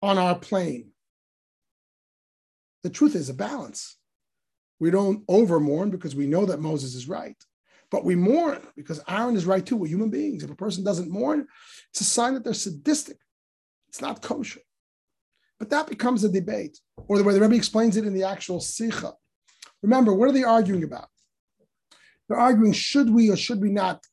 on our plane. The truth is a balance. We don't over mourn because we know that Moses is right, but we mourn because Aaron is right too. We're human beings. If a person doesn't mourn, it's a sign that they're sadistic. It's not kosher. But that becomes a debate, or the way the Rebbe explains it in the actual Sikha. Remember, what are they arguing about? They're arguing should we or should we not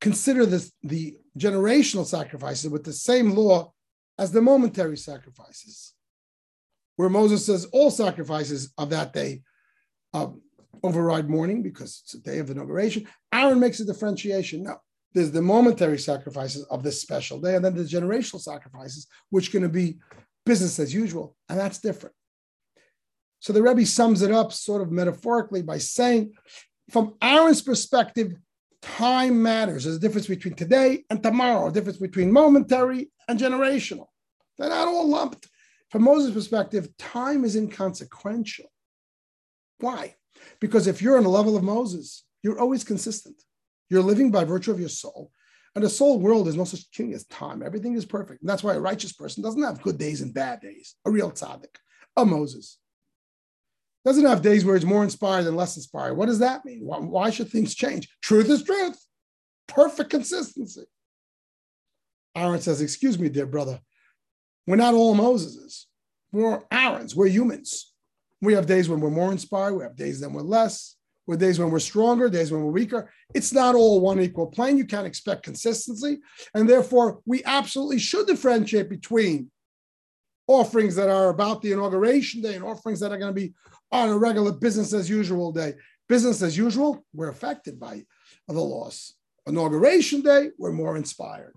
consider this, the generational sacrifices with the same law as the momentary sacrifices, where Moses says all sacrifices of that day um, override mourning because it's a day of inauguration. Aaron makes a differentiation. No, there's the momentary sacrifices of this special day, and then the generational sacrifices, which are going to be business as usual, and that's different. So the Rebbe sums it up sort of metaphorically by saying from Aaron's perspective, time matters. There's a difference between today and tomorrow, a difference between momentary and generational. They're not all lumped. From Moses' perspective, time is inconsequential. Why? Because if you're on the level of Moses, you're always consistent. You're living by virtue of your soul. And the soul world is no such thing as time. Everything is perfect. And that's why a righteous person doesn't have good days and bad days. A real tzaddik, a Moses. Doesn't have days where it's more inspired and less inspired. What does that mean? Why, why should things change? Truth is truth. Perfect consistency. Aaron says, Excuse me, dear brother. We're not all Moseses. We're Aaron's. We're humans. We have days when we're more inspired. We have days when we're less. We have days when we're stronger, days when we're weaker. It's not all one equal plane. You can't expect consistency. And therefore, we absolutely should differentiate between offerings that are about the inauguration day and offerings that are going to be on a regular business as usual day. Business as usual, we're affected by the loss. Inauguration day, we're more inspired.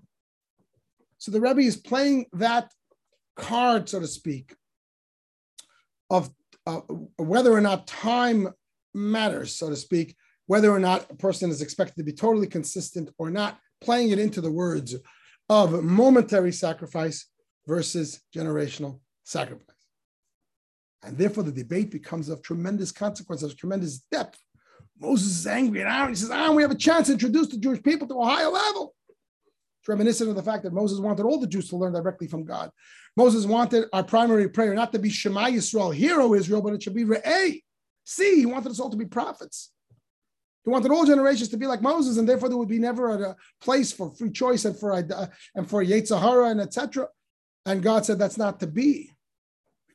So the Rebbe is playing that card, so to speak, of uh, whether or not time matters, so to speak, whether or not a person is expected to be totally consistent or not, playing it into the words of momentary sacrifice versus generational sacrifice. And therefore, the debate becomes of tremendous consequence, of tremendous depth. Moses is angry at Aaron. He says, Aaron, we have a chance to introduce the Jewish people to a higher level. It's reminiscent of the fact that Moses wanted all the Jews to learn directly from God. Moses wanted our primary prayer not to be Shema Yisrael, hero Israel, but it should be Re'eh. See, he wanted us all to be prophets. He wanted all generations to be like Moses, and therefore there would be never a place for free choice and for uh, and for Yetzer Hara and etc. And God said that's not to be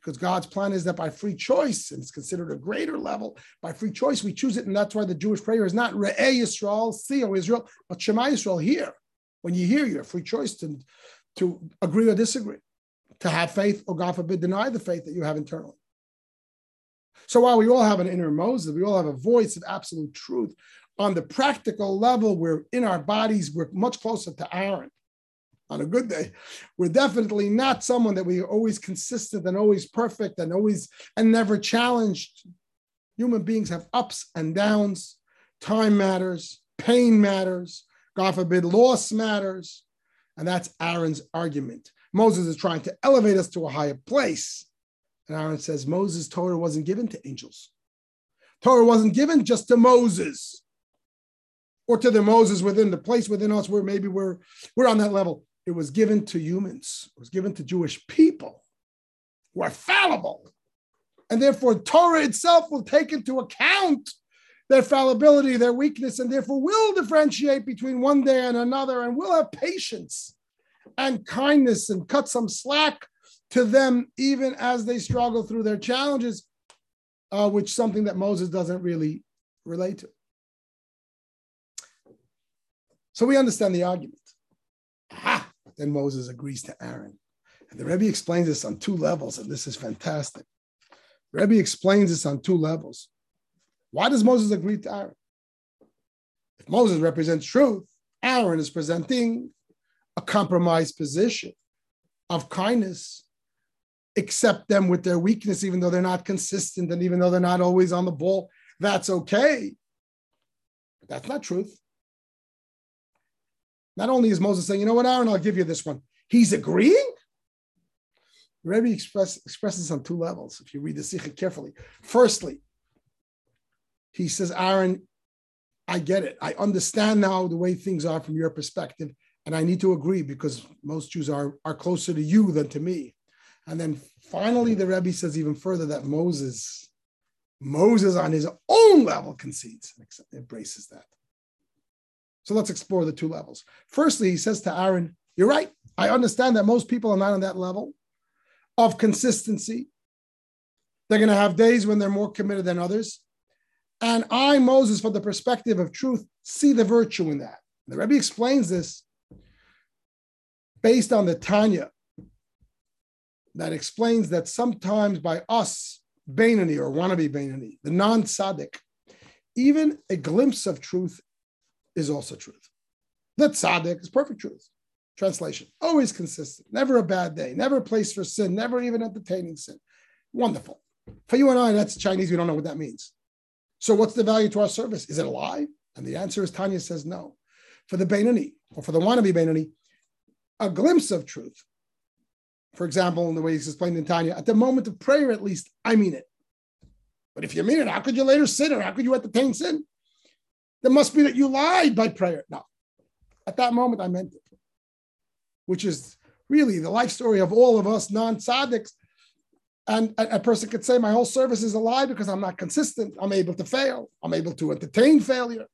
because God's plan is that by free choice, and it's considered a greater level, by free choice, we choose it. And that's why the Jewish prayer is not Re'eh Yisrael, see, O Israel, but Shema Yisrael, here. When you hear, you have free choice to, to agree or disagree, to have faith, or God forbid, deny the faith that you have internally. So while we all have an inner Moses, we all have a voice of absolute truth. On the practical level, we're in our bodies, we're much closer to Aaron on a good day. We're definitely not someone that we are always consistent and always perfect and always and never challenged. Human beings have ups and downs. Time matters, pain matters, God forbid, loss matters. And that's Aaron's argument. Moses is trying to elevate us to a higher place. And Aaron says Moses' Torah wasn't given to angels. Torah wasn't given just to Moses or to the Moses within the place within us where maybe we're, we're on that level. It was given to humans, it was given to Jewish people who are fallible. And therefore, Torah itself will take into account their fallibility, their weakness, and therefore will differentiate between one day and another and will have patience and kindness and cut some slack to them even as they struggle through their challenges, uh, which something that Moses doesn't really relate to. So we understand the argument. Aha! Then Moses agrees to Aaron. And the Rebbe explains this on two levels, and this is fantastic. Rebbe explains this on two levels. Why does Moses agree to Aaron? If Moses represents truth, Aaron is presenting a compromised position of kindness. Accept them with their weakness, even though they're not consistent and even though they're not always on the ball. That's okay. But that's not truth. Not only is Moses saying, you know what, Aaron, I'll give you this one. He's agreeing. Rebbe express, expresses on two levels if you read the Sikha carefully. Firstly, he says, Aaron, I get it. I understand now the way things are from your perspective, and I need to agree because most Jews are, are closer to you than to me. And then finally, the Rebbe says even further that Moses, Moses on his own level concedes and embraces that. So let's explore the two levels. Firstly, he says to Aaron, You're right. I understand that most people are not on that level of consistency. They're going to have days when they're more committed than others. And I, Moses, from the perspective of truth, see the virtue in that. The Rebbe explains this based on the Tanya that explains that sometimes by us, Beinani or wannabe Beinani, the non tzaddik, even a glimpse of truth is also truth. The tzaddik is perfect truth. Translation, always consistent, never a bad day, never a place for sin, never even entertaining sin. Wonderful. For you and I, that's Chinese, we don't know what that means. So what's the value to our service? Is it a lie? And the answer is Tanya says no. For the Beinani, or for the wannabe Beinani, a glimpse of truth. For example, in the way he's explained in Tanya, at the moment of prayer, at least, I mean it. But if you mean it, how could you later sin or how could you entertain sin? There must be that you lied by prayer. No. At that moment, I meant it, which is really the life story of all of us non tzaddiks. And a, a, person could say, My whole service is a lie because I'm not consistent. I'm able to fail. I'm able to entertain failure.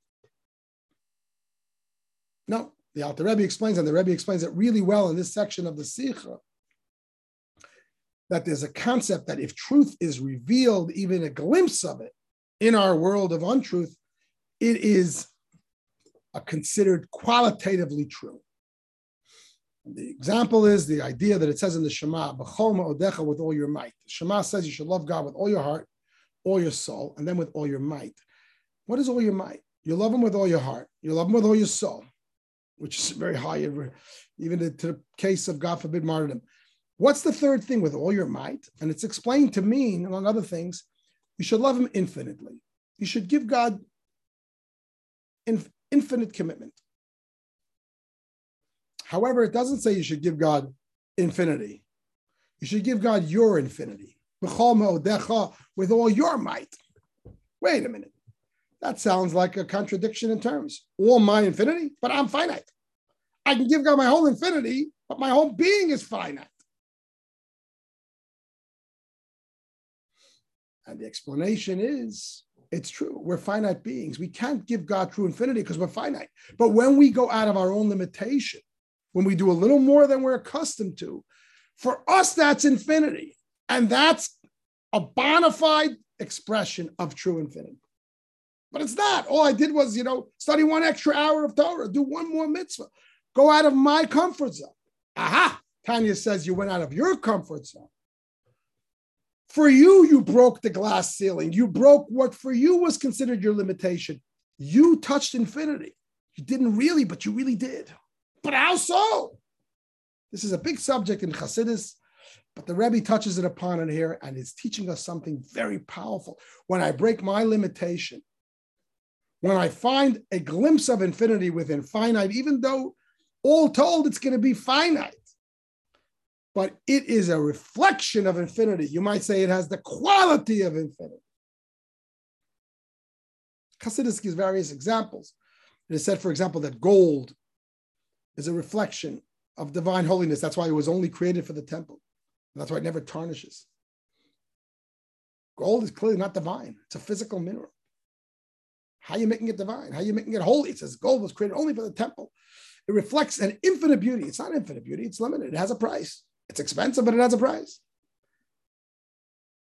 No, the Alter Rebbe explains, and the Rebbe explains it really well in this section of the Sikha, that there's a concept that if truth is revealed, even a glimpse of it in our world of untruth, it is considered qualitatively true. The example is the idea that it says in the Shema, odecha with all your might. The Shema says you should love God with all your heart, all your soul, and then with all your might. What is all your might? You love Him with all your heart. You love Him with all your soul, which is very high, even to the case of God forbid martyrdom. What's the third thing with all your might? And it's explained to mean, among other things, you should love Him infinitely. You should give God infinite commitment. However, it doesn't say you should give God infinity. You should give God your infinity with all your might. Wait a minute. That sounds like a contradiction in terms. All my infinity, but I'm finite. I can give God my whole infinity, but my whole being is finite. And the explanation is it's true. We're finite beings. We can't give God true infinity because we're finite. But when we go out of our own limitation, when we do a little more than we're accustomed to, for us, that's infinity. And that's a bona fide expression of true infinity. But it's not. All I did was, you know, study one extra hour of Torah, do one more mitzvah, go out of my comfort zone. Aha! Tanya says you went out of your comfort zone. For you, you broke the glass ceiling. You broke what for you was considered your limitation. You touched infinity. You didn't really, but you really did. But how so? This is a big subject in Chassidus, but the Rebbe touches it upon it here and is teaching us something very powerful. When I break my limitation, when I find a glimpse of infinity within finite, even though all told it's going to be finite, but it is a reflection of infinity. You might say it has the quality of infinity. Chassidus gives various examples. It is said, for example, that gold is a reflection of divine holiness. That's why it was only created for the temple. That's why it never tarnishes. Gold is clearly not divine, it's a physical mineral. How are you making it divine? How are you making it holy? It says gold was created only for the temple. It reflects an infinite beauty. It's not infinite beauty, it's limited. It has a price. It's expensive, but it has a price.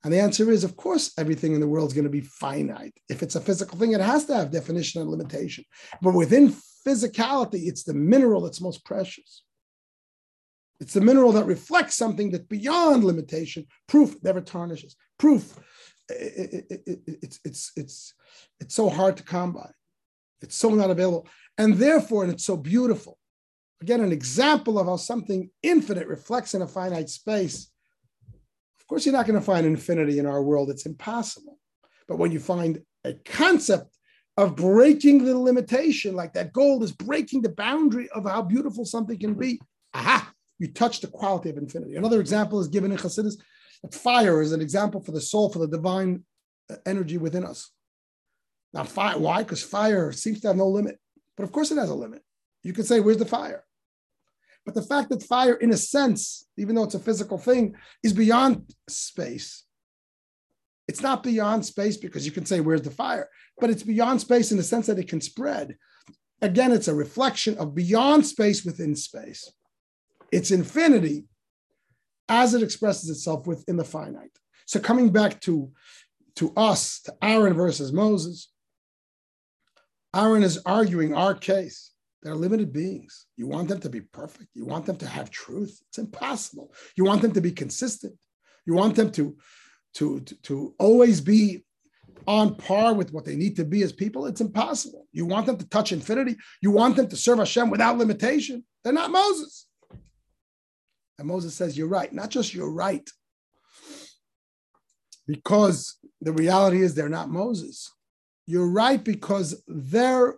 And the answer is, of course, everything in the world is going to be finite. If it's a physical thing, it has to have definition and limitation. But within physicality, it's the mineral that's most precious. It's the mineral that reflects something that's beyond limitation. Proof never tarnishes. Proof, it, it, it, it's, it's, it's, it's so hard to come by. It's so not available. And therefore, and it's so beautiful. Again, an example of how something infinite reflects in a finite space. Of course, you're not going to find infinity in our world, it's impossible. But when you find a concept of breaking the limitation, like that gold is breaking the boundary of how beautiful something can be, aha, you touch the quality of infinity. Another example is given in Chassidus that fire is an example for the soul, for the divine uh, energy within us. Now, fire, why? Because fire seems to have no limit. But of course, it has a limit. You could say, where's the fire? But the fact that fire, in a sense, even though it's a physical thing, is beyond space. It's not beyond space because you can say, where's the fire? But it's beyond space in the sense that it can spread. Again, it's a reflection of beyond space within space. It's infinity as it expresses itself within the finite. So coming back to, to us, to Aaron versus Moses, Aaron is arguing our case they're limited beings. You want them to be perfect. You want them to have truth. It's impossible. You want them to be consistent. You want them to, to, to, to always be on par with what they need to be as people. It's impossible. You want them to touch infinity. You want them to serve Hashem without limitation. They're not Moses. And Moses says, You're right. Not just you're right, because the reality is they're not Moses. you're right because their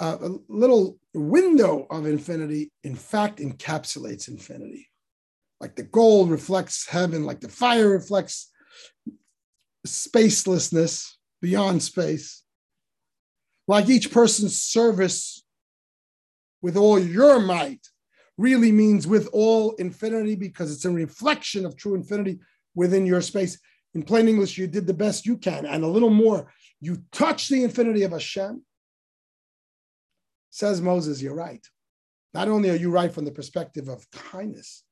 uh, little window of infinity, in fact, encapsulates infinity. Like the gold reflects heaven, like the fire reflects spacelessness beyond space. Like each person's service with all your might really means with all infinity because it's a reflection of true infinity within your space. In plain English, you did the best you can, and a little more. You touch the infinity of Hashem. Says Moses, you're right. Not only are you right from the perspective of kindness,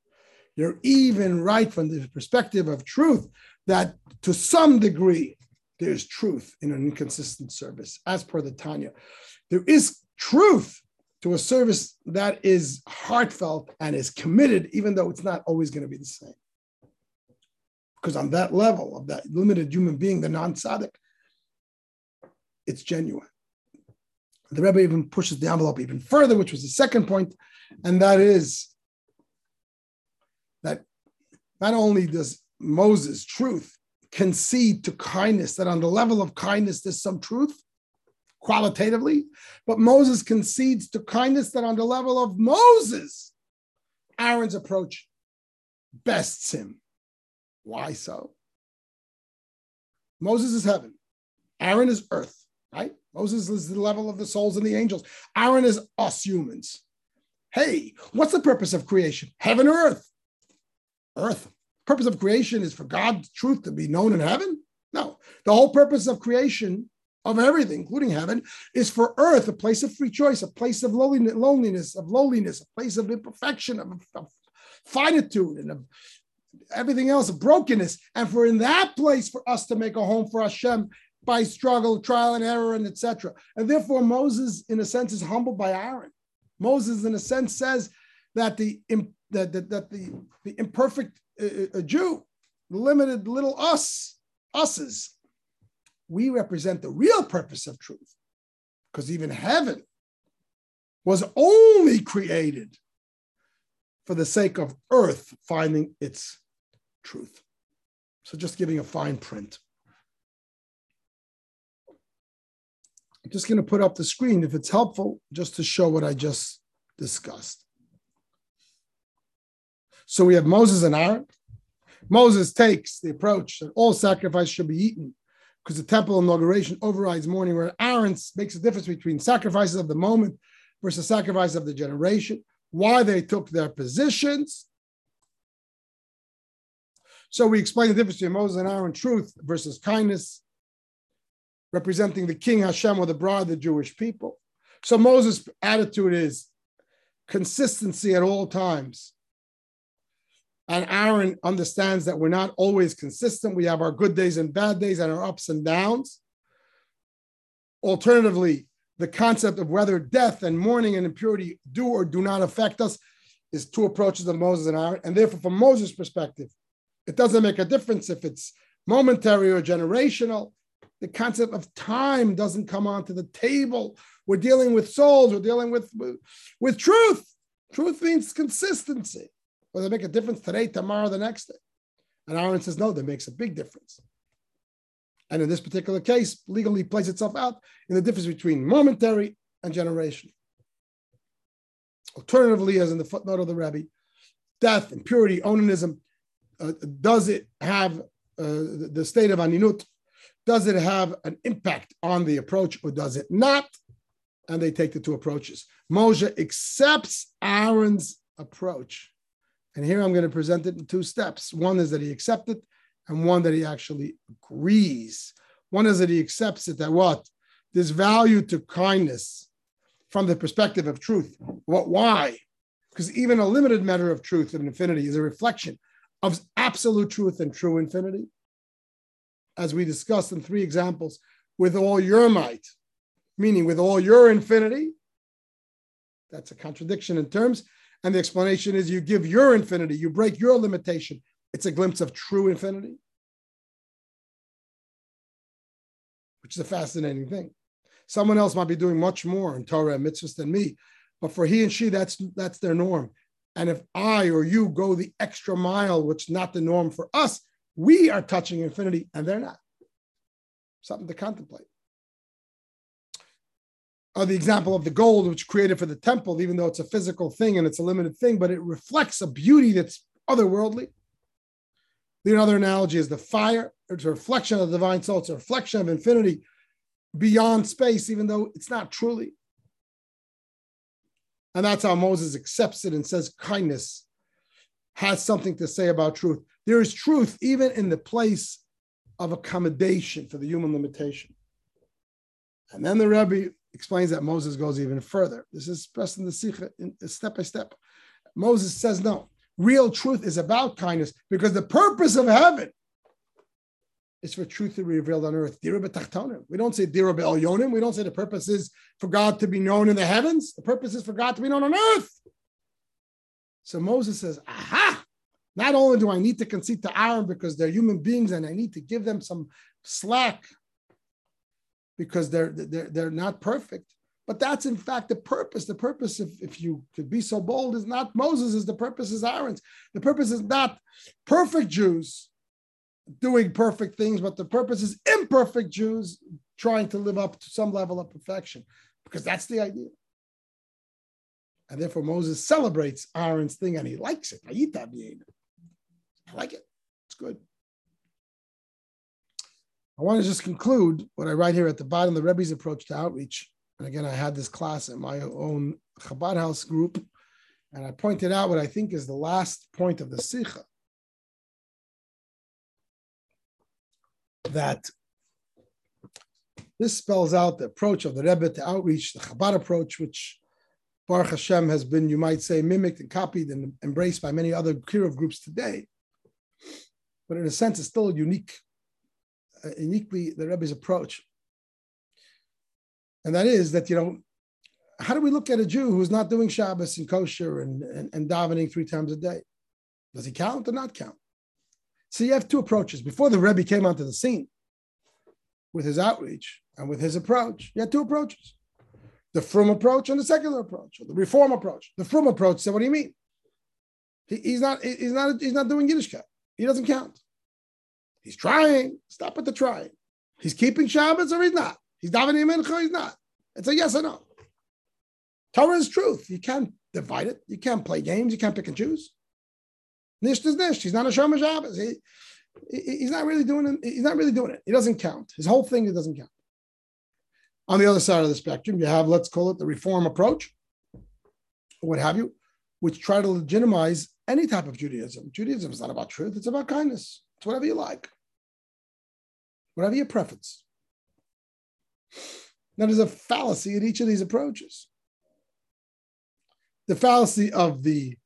you're even right from the perspective of truth that to some degree there's truth in an inconsistent service, as per the Tanya. There is truth to a service that is heartfelt and is committed, even though it's not always going to be the same. Because on that level of that limited human being, the non tzaddik, it's genuine. The Rebbe even pushes the envelope even further, which was the second point, and that is that not only does Moses' truth concede to kindness, that on the level of kindness, there's some truth qualitatively, but Moses concedes to kindness that on the level of Moses, Aaron's approach bests him. Why so? Moses is heaven, Aaron is earth, right? Moses is the level of the souls and the angels. Aaron is us humans. Hey, what's the purpose of creation? Heaven or earth? Earth. Purpose of creation is for God's truth to be known in heaven? No. The whole purpose of creation of everything, including heaven, is for earth, a place of free choice, a place of loneliness, of lowliness, a place of imperfection, of, of finitude, and of everything else, of brokenness. And for in that place for us to make a home for Hashem by struggle, trial and error, and etc. And therefore, Moses, in a sense, is humbled by Aaron. Moses, in a sense, says that the that, that, that the, the imperfect uh, uh Jew, the limited little us, us's, we represent the real purpose of truth. Because even heaven was only created for the sake of earth finding its truth. So just giving a fine print. I'm just going to put up the screen if it's helpful, just to show what I just discussed. So we have Moses and Aaron. Moses takes the approach that all sacrifice should be eaten because the temple inauguration overrides mourning, where Aaron makes a difference between sacrifices of the moment versus sacrifice of the generation, why they took their positions. So we explain the difference between Moses and Aaron, truth versus kindness, representing the king Hashem or the bride, the Jewish people. So Moses' attitude is consistency at all times. And Aaron understands that we're not always consistent. We have our good days and bad days and our ups and downs. Alternatively, the concept of whether death and mourning and impurity do or do not affect us is two approaches of Moses and Aaron. And therefore, from Moses' perspective, it doesn't make a difference if it's momentary or generational. The concept of time doesn't come onto the table. We're dealing with souls, we're dealing with, with, with truth. Truth means consistency. Will they make a difference today, tomorrow, the next day? And Aaron says, no, that makes a big difference. And in this particular case, legally plays itself out in the difference between momentary and generational. Alternatively, as in the footnote of the Rebbe, death, impurity, aninut, uh, does it have uh, the state of aninut? Does it have an impact on the approach or does it not? And they take the two approaches. Moshe accepts Aaron's approach and here I'm going to present it in two steps. One is that he accepts it, and one that he actually agrees. One is that he accepts it that what? There's value to kindness from the perspective of truth. What why? Because even a limited matter of truth and infinity is a reflection of absolute truth and true infinity. As we discussed in three examples, with all your might, meaning with all your infinity. That's a contradiction in terms. And the explanation is you give your infinity, you break your limitation. It's a glimpse of true infinity, which is a fascinating thing. Someone else might be doing much more in Torah and mitzvahs than me, but for he and she, that's that's their norm. And if I or you go the extra mile, which is not the norm for us, we are touching infinity and they're not. something to contemplate. Or the example of the gold, which created for the temple, even though it's a physical thing and it's a limited thing, but it reflects a beauty that's otherworldly. The other analogy is the fire. It's a reflection of the divine soul. It's a reflection of infinity beyond space, even though it's not truly. And that's how Moses accepts it and says kindness has something to say about truth. There is truth even in the place of accommodation for the human limitation. And then the Rebbe explains that Moses goes even further. This is expressed in the Sikha uh, step by step. Moses says, no, real truth is about kindness because the purpose of heaven is for truth to be revealed on earth. We don't say. We don't say the purpose is for God to be known in the heavens. The purpose is for God to be known on earth. So Moses says, aha, not only do I need to concede to Aaron because they're human beings and I need to give them some slack because they're, they're, they're not perfect, but that's in fact the purpose. The purpose, if, if you could be so bold, is not Moses, is the purpose is Aaron's. The purpose is not perfect Jews doing perfect things, but the purpose is imperfect Jews trying to live up to some level of perfection, because that's the idea. And therefore Moses celebrates Aaron's thing and he likes it. I like it. It's good. I want to just conclude what I write here at the bottom the Rebbe's approach to outreach. And again, I had this class in my own Chabad house group, and I pointed out what I think is the last point of the Sikha. That this spells out the approach of the Rebbe to outreach, the Chabad approach, which Baruch Hashem has been, you might say, mimicked and copied and embraced by many other Kiruv groups today. But in a sense, it's still a unique, Uh, uniquely the Rebbe's approach and that is that you know how do we look at a Jew who's not doing Shabbos and kosher and, and, and davening three times a day? Does he count or not count? So you have two approaches. Before the Rebbe came onto the scene with his outreach and with his approach, you had two approaches. The Frum approach and the secular approach, or the reform approach. The Frum approach said, what do you mean? He, he's not he's not he's not doing Yiddishkeit. He doesn't count. He's trying. Stop at the trying. He's keeping Shabbos or he's not. He's davening mincha, he's not. It's a yes or no. Torah is truth. You can't divide it. You can't play games. You can't pick and choose. Nish is nish. He's not a Shomer Shabbos. He, he's not really doing it. He's not really doing it. He doesn't count. His whole thing, it doesn't count. On the other side of the spectrum, you have, let's call it the reform approach, what have you, which try to legitimize any type of Judaism. Judaism is not about truth, it's about kindness. It's whatever you like, whatever your preference. Now, there's a fallacy in each of these approaches. The fallacy of the,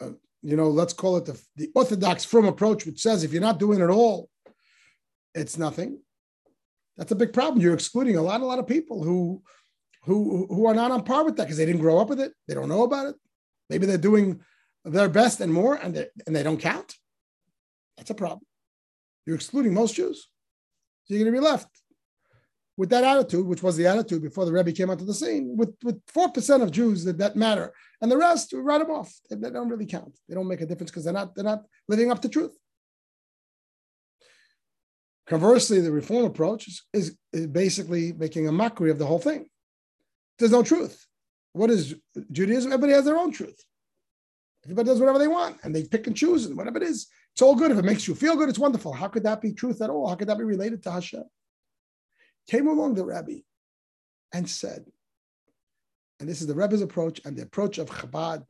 uh, you know, let's call it the, the orthodox frum approach, which says if you're not doing it all, it's nothing. That's a big problem. You're excluding a lot, a lot of people who, who, who are not on par with that because they didn't grow up with it. They don't know about it. Maybe they're doing their best and more, and they, and they don't count. That's a problem. You're excluding most Jews. So you're going to be left with that attitude, which was the attitude before the Rebbe came onto the scene, with with four percent of Jews that, that matter, and the rest we write them off. They, they don't really count. They don't make a difference because they're not they're not living up to truth. Conversely, the reform approach is, is, is basically making a mockery of the whole thing. There's no truth. What is Judaism? Everybody has their own truth. Everybody does whatever they want, and they pick and choose, and whatever it is, it's all good. If it makes you feel good, it's wonderful. How could that be truth at all? How could that be related to Hashem? came along the Rebbe and said, and this is the Rebbe's approach and the approach of Chabad.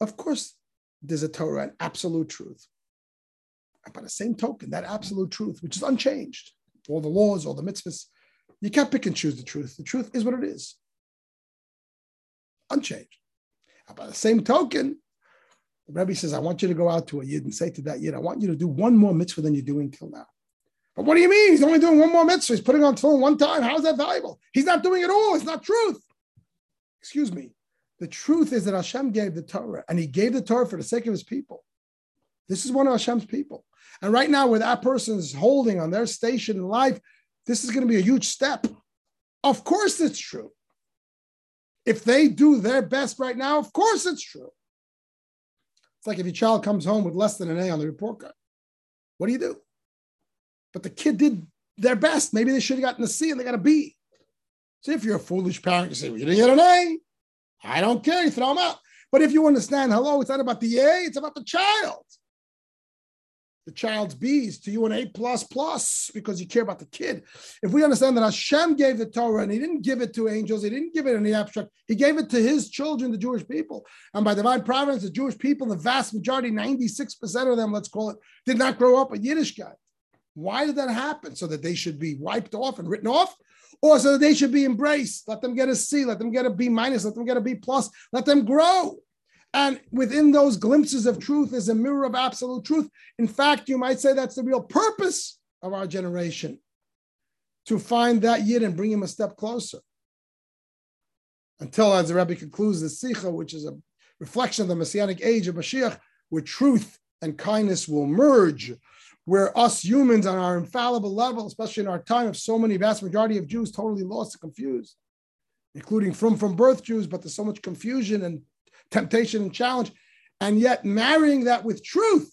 Of course, there's a Torah, an absolute truth. And by the same token, that absolute truth, which is unchanged, all the laws, all the mitzvahs, you can't pick and choose the truth. The truth is what it is, unchanged. And by the same token, the Rebbe says, I want you to go out to a Yid and say to that Yid, I want you to do one more mitzvah than you're doing till now. But what do you mean? He's only doing one more mitzvah. He's putting on tefillin one time. How is that valuable? He's not doing it all. It's not truth. Excuse me. The truth is that Hashem gave the Torah, and He gave the Torah for the sake of His people. This is one of Hashem's people. And right now, where that person is holding on their station in life, this is going to be a huge step. Of course, it's true. If they do their best right now, of course, it's true. It's like if your child comes home with less than an A on the report card. What do you do? but the kid did their best. Maybe they should have gotten a C and they got a B. So if you're a foolish parent, you say, well, you didn't get an A. I don't care. You throw them out. But if you understand, hello, it's not about the A, it's about the child. The child's B's to you an A plus plus because you care about the kid. If we understand that Hashem gave the Torah and he didn't give it to angels, he didn't give it in the abstract, he gave it to his children, the Jewish people. And by divine providence, the Jewish people, the vast majority, 96% of them, let's call it, did not grow up with Yiddishkeit. Why did that happen? So that they should be wiped off and written off? Or so that they should be embraced? Let them get a C, let them get a B minus, let them get a B plus, let them grow. And within those glimpses of truth is a mirror of absolute truth. In fact, you might say that's the real purpose of our generation to find that yid and bring him a step closer. Until, as the Rebbe concludes, the Sikha, which is a reflection of the Messianic age of Mashiach, where truth and kindness will merge, where us humans on our infallible level, especially in our time of so many vast majority of Jews totally lost and confused, including from from birth Jews, but there's so much confusion and temptation and challenge, and yet marrying that with truth,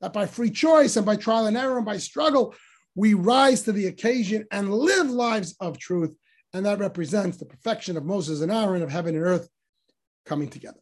that by free choice and by trial and error and by struggle, we rise to the occasion and live lives of truth. And that represents the perfection of Moses and Aaron, of heaven and earth coming together.